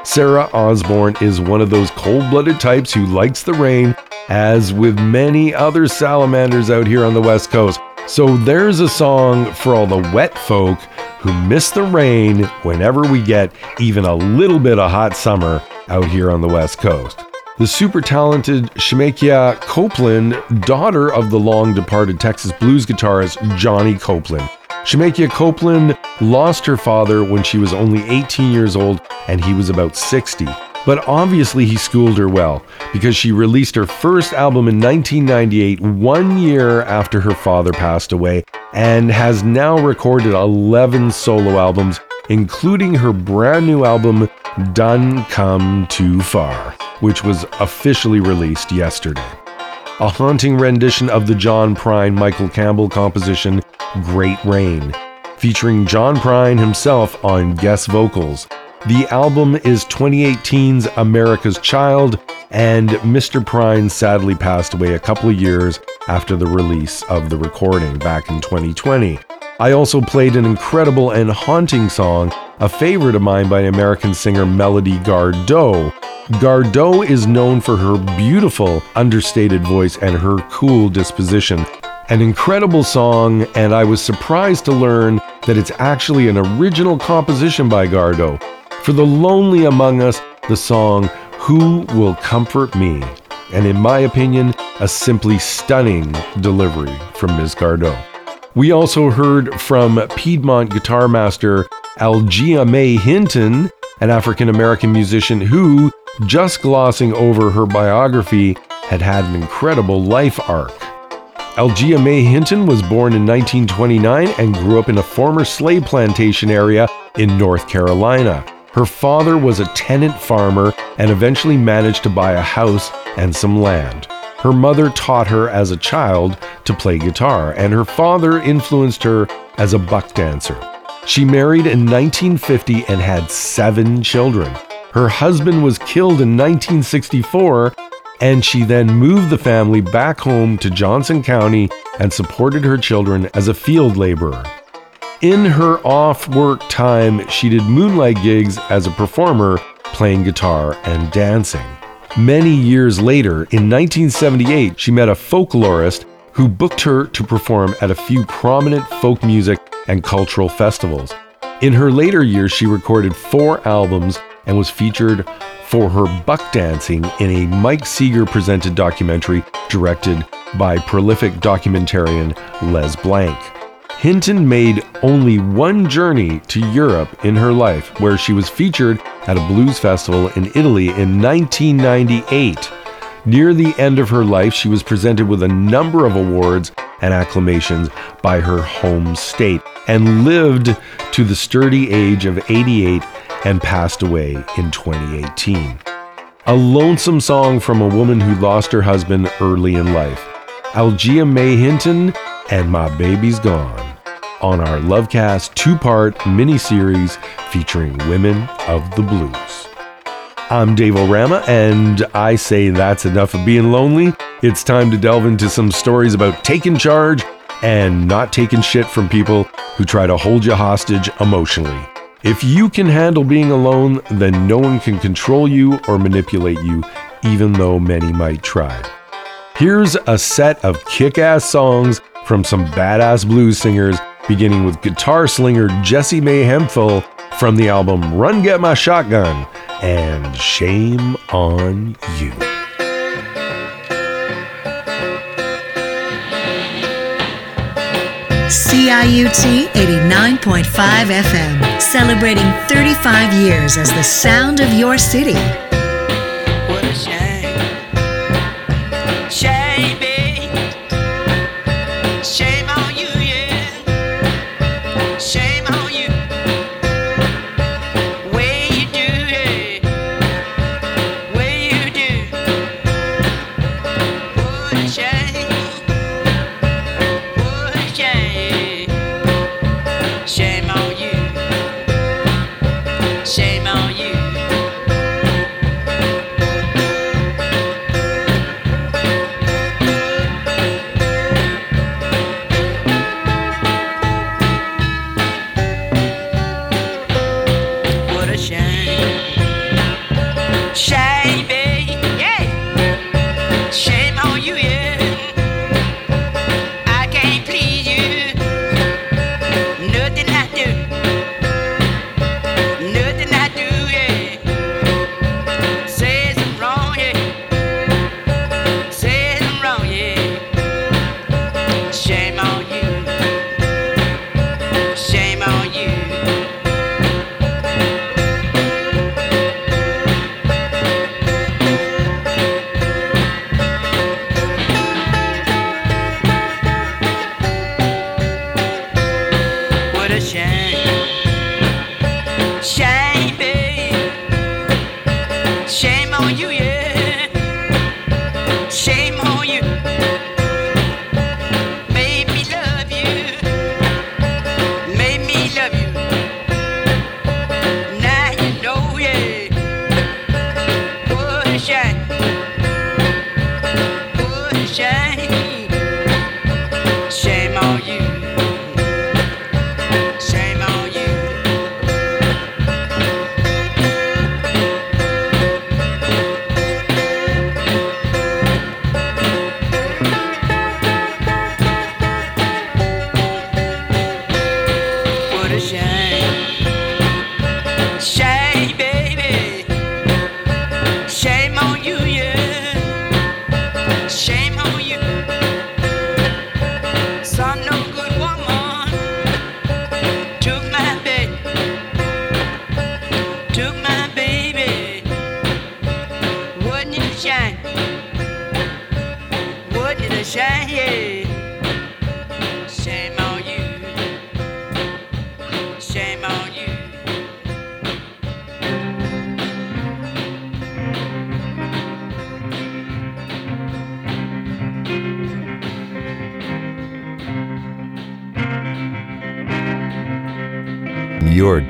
B: Sarah Osborne is one of those cold blooded types who likes the rain, as with many other salamanders out here on the West Coast. So there's a song for all the wet folk who miss the rain whenever we get even a little bit of hot summer out here on the West Coast. The super talented Shemekia Copeland, daughter of the long departed Texas blues guitarist Johnny Copeland. Shemekia Copeland lost her father when she was only 18 years old and he was about 60. But obviously, he schooled her well because she released her first album in 1998, one year after her father passed away, and has now recorded 11 solo albums, including her brand new album, Done Come Too Far, which was officially released yesterday. A haunting rendition of the John Prine Michael Campbell composition, Great Rain, featuring John Prine himself on guest vocals. The album is 2018's America's Child, and Mr. Prine sadly passed away a couple of years after the release of the recording back in 2020. I also played an incredible and haunting song, a favorite of mine by American singer Melody Gardot. Gardot is known for her beautiful, understated voice and her cool disposition. An incredible song, and I was surprised to learn that it's actually an original composition by Gardot. For the lonely among us, the song Who Will Comfort Me? And in my opinion, a simply stunning delivery from Ms. Gardot. We also heard from Piedmont guitar master Algia Mae Hinton, an African American musician who, just glossing over her biography, had had an incredible life arc. Algia Mae Hinton was born in 1929 and grew up in a former slave plantation area in North Carolina. Her father was a tenant farmer and eventually managed to buy a house and some land. Her mother taught her as a child to play guitar, and her father influenced her as a buck dancer. She married in 1950 and had seven children. Her husband was killed in 1964, and she then moved the family back home to Johnson County and supported her children as a field laborer. In her off work time, she did moonlight gigs as a performer, playing guitar and dancing. Many years later, in 1978, she met a folklorist who booked her to perform at a few prominent folk music and cultural festivals. In her later years, she recorded four albums and was featured for her buck dancing in a Mike Seeger presented documentary directed by prolific documentarian Les Blank. Hinton made only one journey to Europe in her life, where she was featured at a blues festival in Italy in 1998. Near the end of her life, she was presented with a number of awards and acclamations by her home state and lived to the sturdy age of 88 and passed away in 2018. A lonesome song from a woman who lost her husband early in life. Algia Mae Hinton and My Baby's Gone on our Lovecast two part mini series featuring women of the blues. I'm Dave O'Rama, and I say that's enough of being lonely. It's time to delve into some stories about taking charge and not taking shit from people who try to hold you hostage emotionally. If you can handle being alone, then no one can control you or manipulate you, even though many might try. Here's a set of kick ass songs from some badass blues singers, beginning with guitar slinger Jessie Mae Hemphill from the album Run Get My Shotgun and Shame on You.
G: CIUT 89.5 FM, celebrating 35 years as the sound of your city.
Q: What a shame. Shame,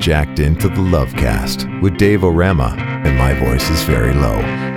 J: jacked into the Lovecast with Dave O'Rama, and my voice is very low.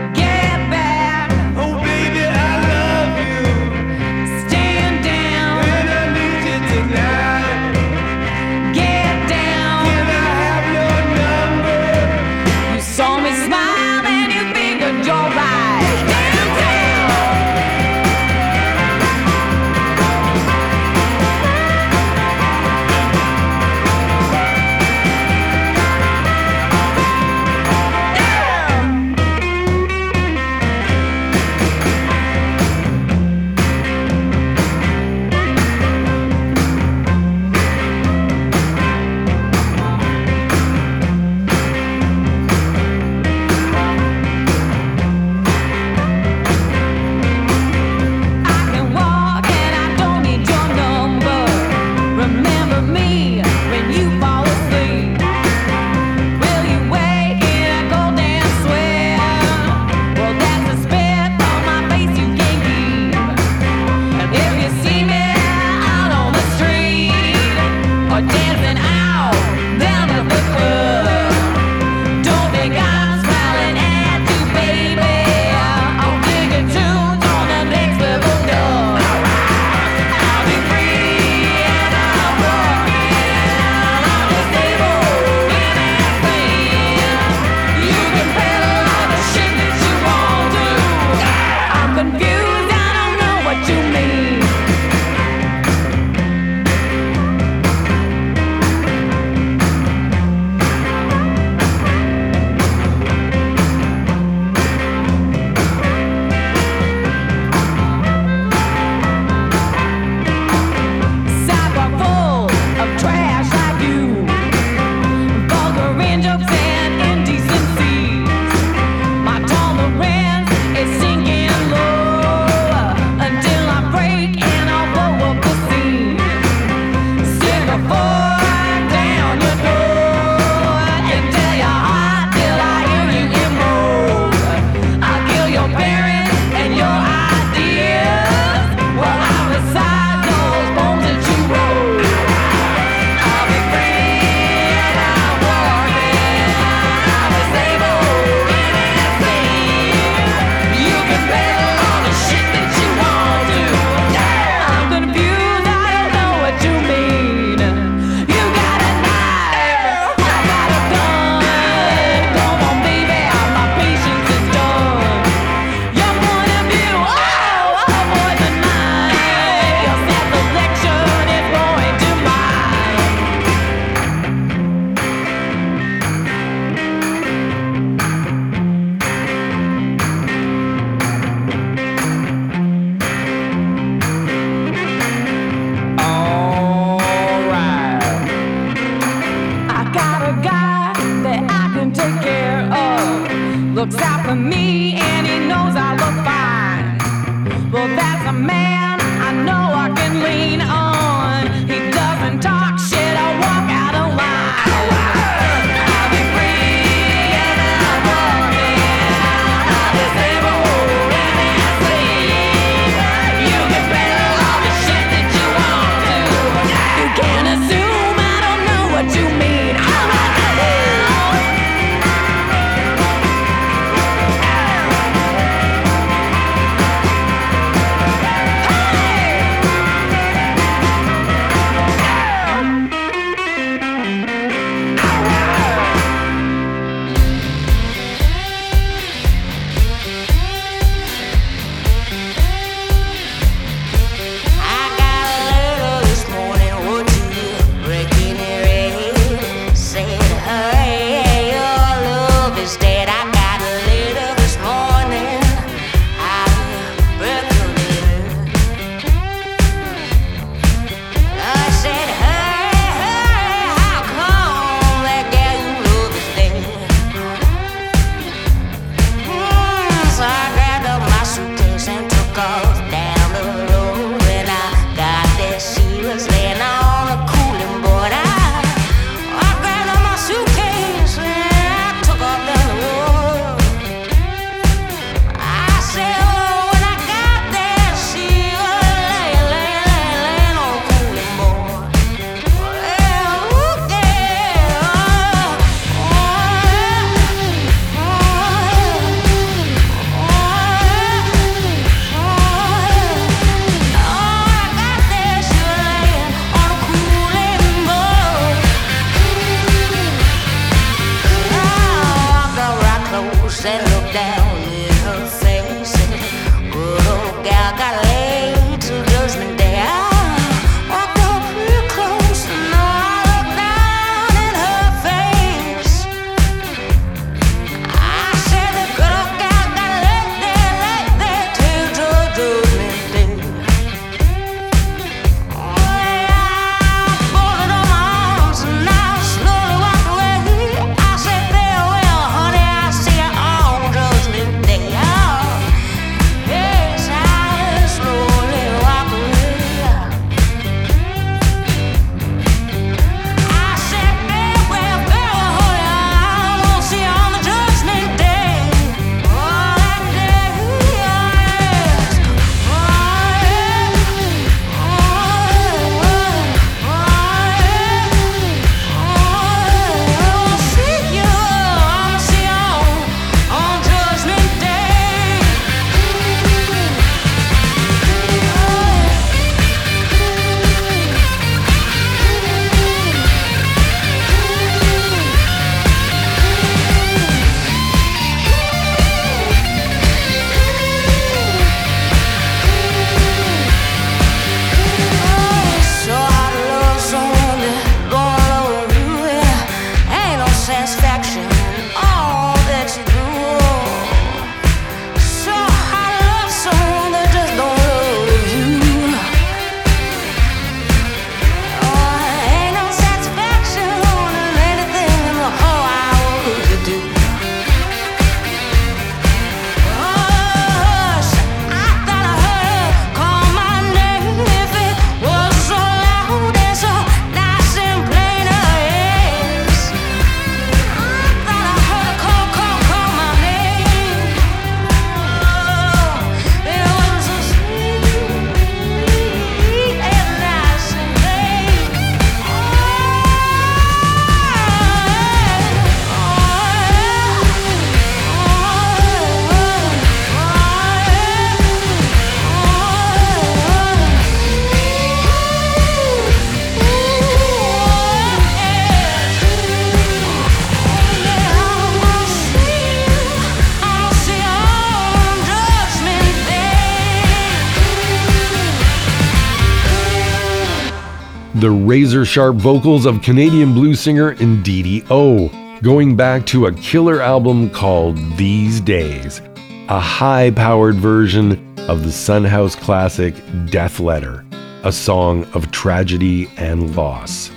B: Sharp vocals of Canadian blues singer Ndidi O, going back to a killer album called These Days, a high powered version of the Son House classic Death Letter, a song of tragedy and loss.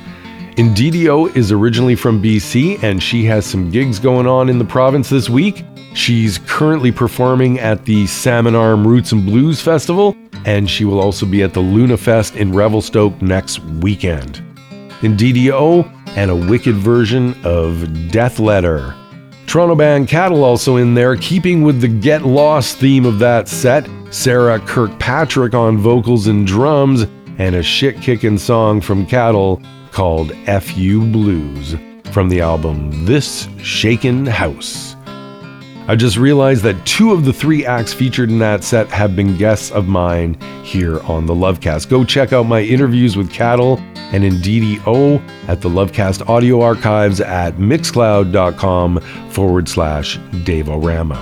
B: Ndidi O is originally from BC and she has some gigs going on in the province this week. She's currently performing at the Salmon Arm Roots and Blues Festival, and she will also be at the Luna Fest in Revelstoke next weekend. Ndidi O, and a wicked version of Death Letter. Toronto band CATL also in there, keeping with the Get Lost theme of that set. Sarah Kirkpatrick on vocals and drums, and a shit kicking song from CATL called FU Blues from the album This Shaken House. I just realized that two of the three acts featured in that set have been guests of mine here on the Lovecast. Go check out my interviews with CATL and Ndidi O at the Lovecast audio archives at mixcloud.com forward slash Davorama.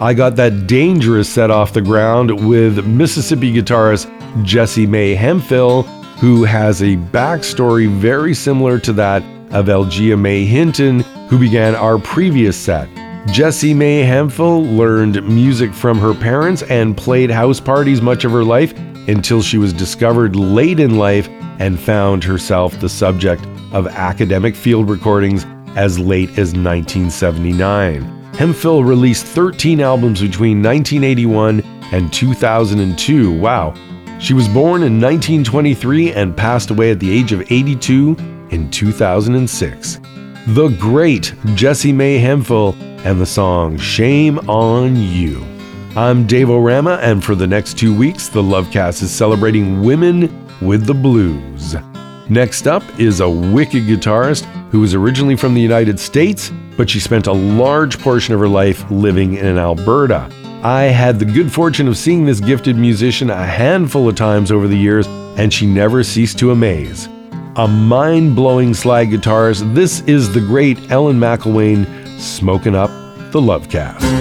B: I got that dangerous set off the ground with Mississippi guitarist Jessie Mae Hemphill, who has a backstory very similar to that of Algia Mae Hinton, who began our previous set. Jessie Mae Hemphill learned music from her parents and played house parties much of her life until she was discovered late in life and found herself the subject of academic field recordings as late as 1979. Hemphill released 13 albums between 1981 and 2002. Wow. She was born in 1923 and passed away at the age of 82 in 2006. The great Jessie Mae Hemphill and the song Shame on You. I'm Dave O'Rama, and for the next two weeks, the Lovecast is celebrating women with the blues. Next up is a wicked guitarist who was originally from the United States, but she spent a large portion of her life living in Alberta. I had the good fortune of seeing this gifted musician a handful of times over the years, and she never ceased to amaze. A mind blowing slide guitarist, this is the great Ellen McIlwaine smoking up
H: the Lovecast.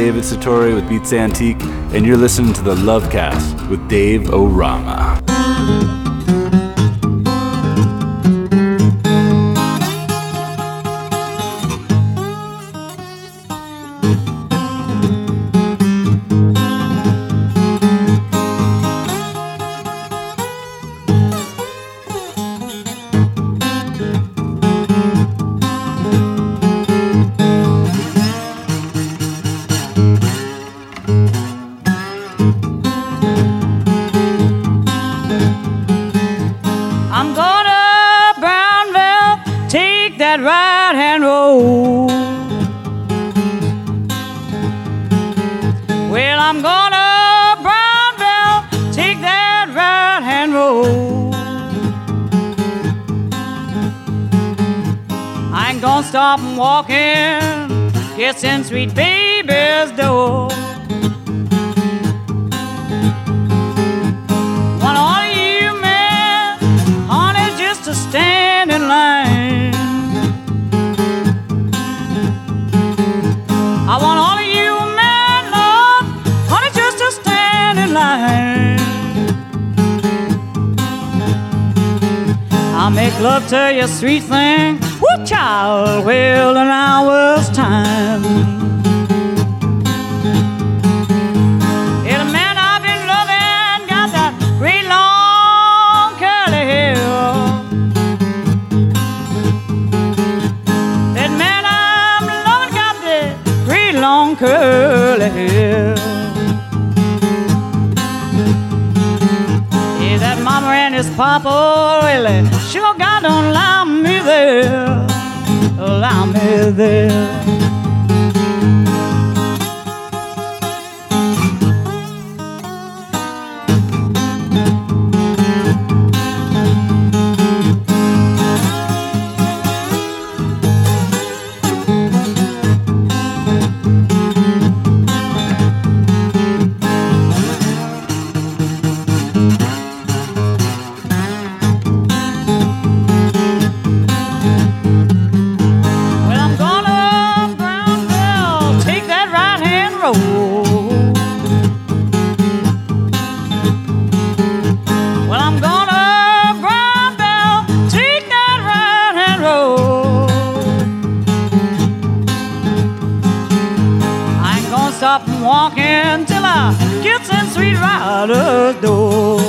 R: David Satori with Beats Antique, and you're listening to the Lovecast with Dave O'Rama.
S: Walking, kissing sweet baby's door. Want all you men, honey, just to stand in line. I want all of you men, Lord, honey, just to stand in line. I'll make love to you, sweet thing, walking till I get in sweet rider's door.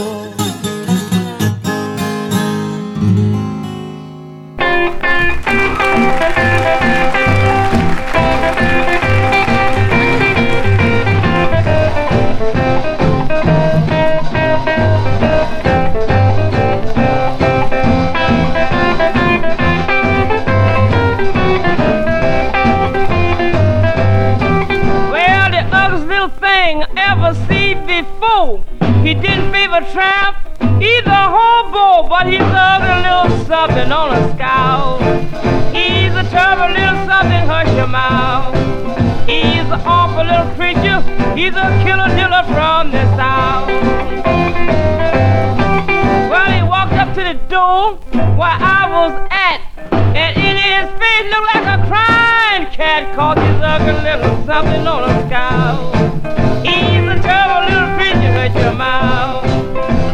T: Hush. He's an awful little creature, he's a killer diller from the south. Well, he walked up to the door where I was at, and in his face looked like a crying cat caught his ugly little something on a scout. He's a terrible little creature, hurt your mouth.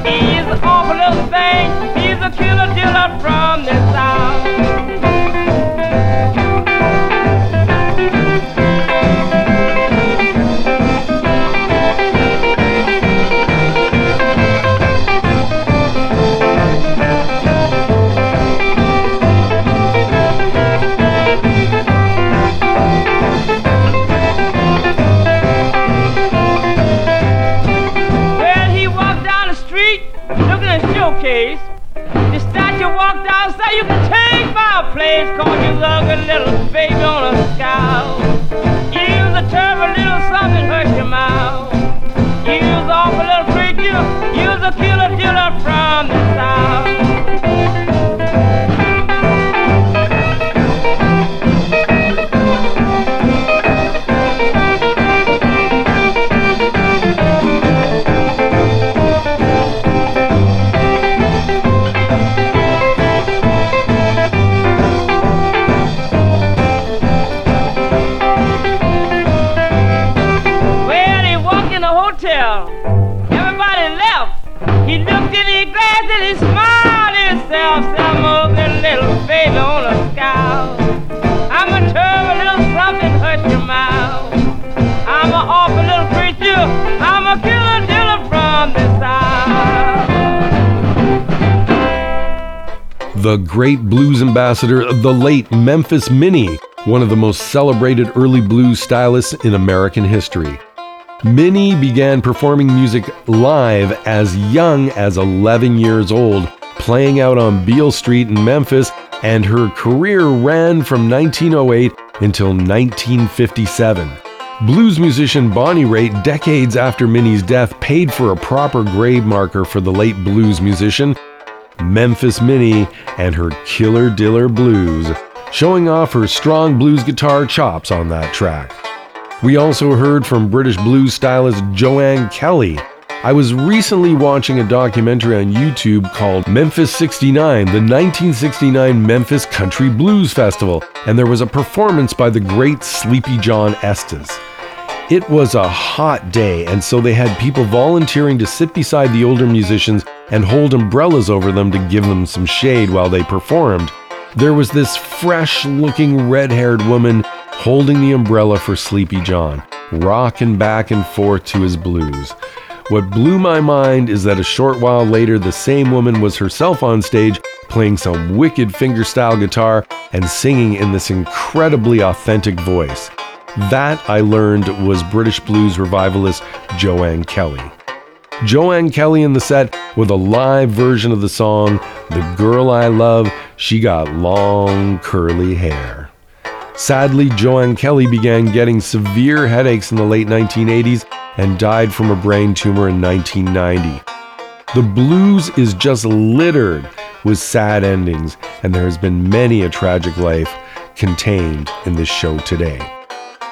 T: He's an awful little thing, he's a killer diller from the south. Place, cause you ugly little baby on a scowl. You's a terrible little something, hurt your mouth. You's awful little creature, you's a killer diller from the south. The
B: great blues ambassador, the late Memphis Minnie, one of the most celebrated early blues stylists in American history. Minnie began performing music live as young as 11 years old, playing out on Beale Street in Memphis, and her career ran from 1908 until 1957. Blues musician Bonnie Raitt, decades after Minnie's death, paid for a proper grave marker for the late blues musician. Memphis Minnie and her Killer Diller Blues showing off her strong blues guitar chops on that track. We also heard from British blues stylist Jo Ann Kelly. I was recently watching a documentary on YouTube called Memphis 69, the 1969 Memphis Country Blues Festival, and there was a performance by the great Sleepy John Estes. It was a hot day, and so they had people volunteering to sit beside the older musicians and hold umbrellas over them to give them some shade while they performed. There was this fresh looking red haired woman holding the umbrella for Sleepy John, rocking back and forth to his blues. What blew my mind is that a short while later, the same woman was herself on stage playing some wicked fingerstyle guitar and singing in this incredibly authentic voice. That I learned was British blues revivalist Jo Ann Kelly. Jo Ann Kelly in the set with a live version of the song The Girl I Love, She Got Long Curly Hair. Sadly, Jo Ann Kelly began getting severe headaches in the late 1980s and died from a brain tumor in 1990. The blues is just littered with sad endings, and there has been many a tragic life contained in this show today.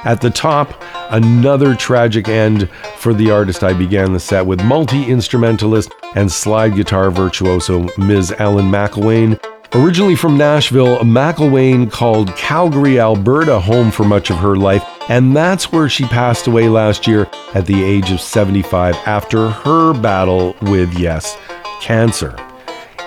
B: At the top, another tragic end for the artist I began the set with multi instrumentalist and slide guitar virtuoso Ms. Ellen McIlwaine. Originally from Nashville, McIlwaine called Calgary, Alberta home for much of her life, and that's where she passed away last year at the age of 75 after her battle with, yes, cancer.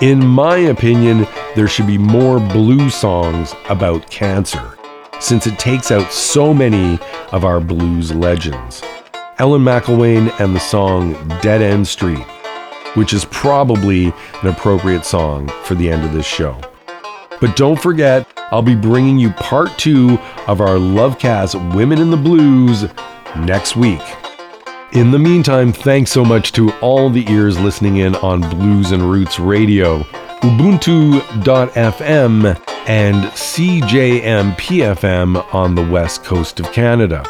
B: In my opinion, there should be more blue songs about cancer since it takes out so many of our blues legends. Ellen McIlwaine and the song Dead End Street, which is probably an appropriate song for the end of this show. But don't forget, I'll be bringing you part two of our Lovecast Women in the Blues next week. In the meantime, thanks so much to all the ears listening in on Blues and Roots Radio, Ubuntu.fm, and CJMPFM on the west coast of Canada.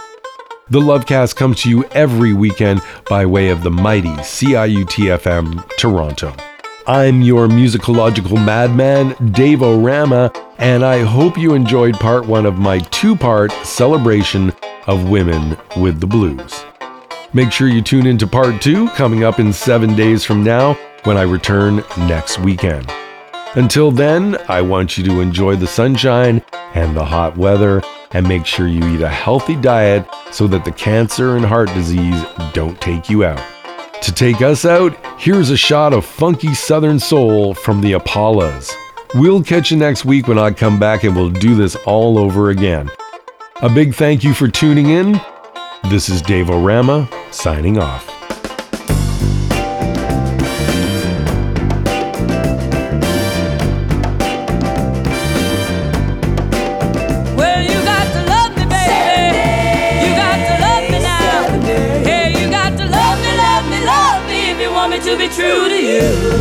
B: The Lovecast comes to you every weekend by way of the mighty CIUTFM Toronto. I'm your musicological madman, Dave O'Rama, and I hope you enjoyed part one of my two part celebration of women with the blues. Make sure you tune into part two coming up in seven days from now when I return next weekend. Until then, I want you to enjoy the sunshine and the hot weather and make sure you eat a healthy diet so that the cancer and heart disease don't take you out. To take us out, here's a shot of funky southern soul from the Apollas. We'll catch you next week when I come back and we'll do this all over again. A big thank you for tuning in. This is Dave O'Rama signing off.
J: You.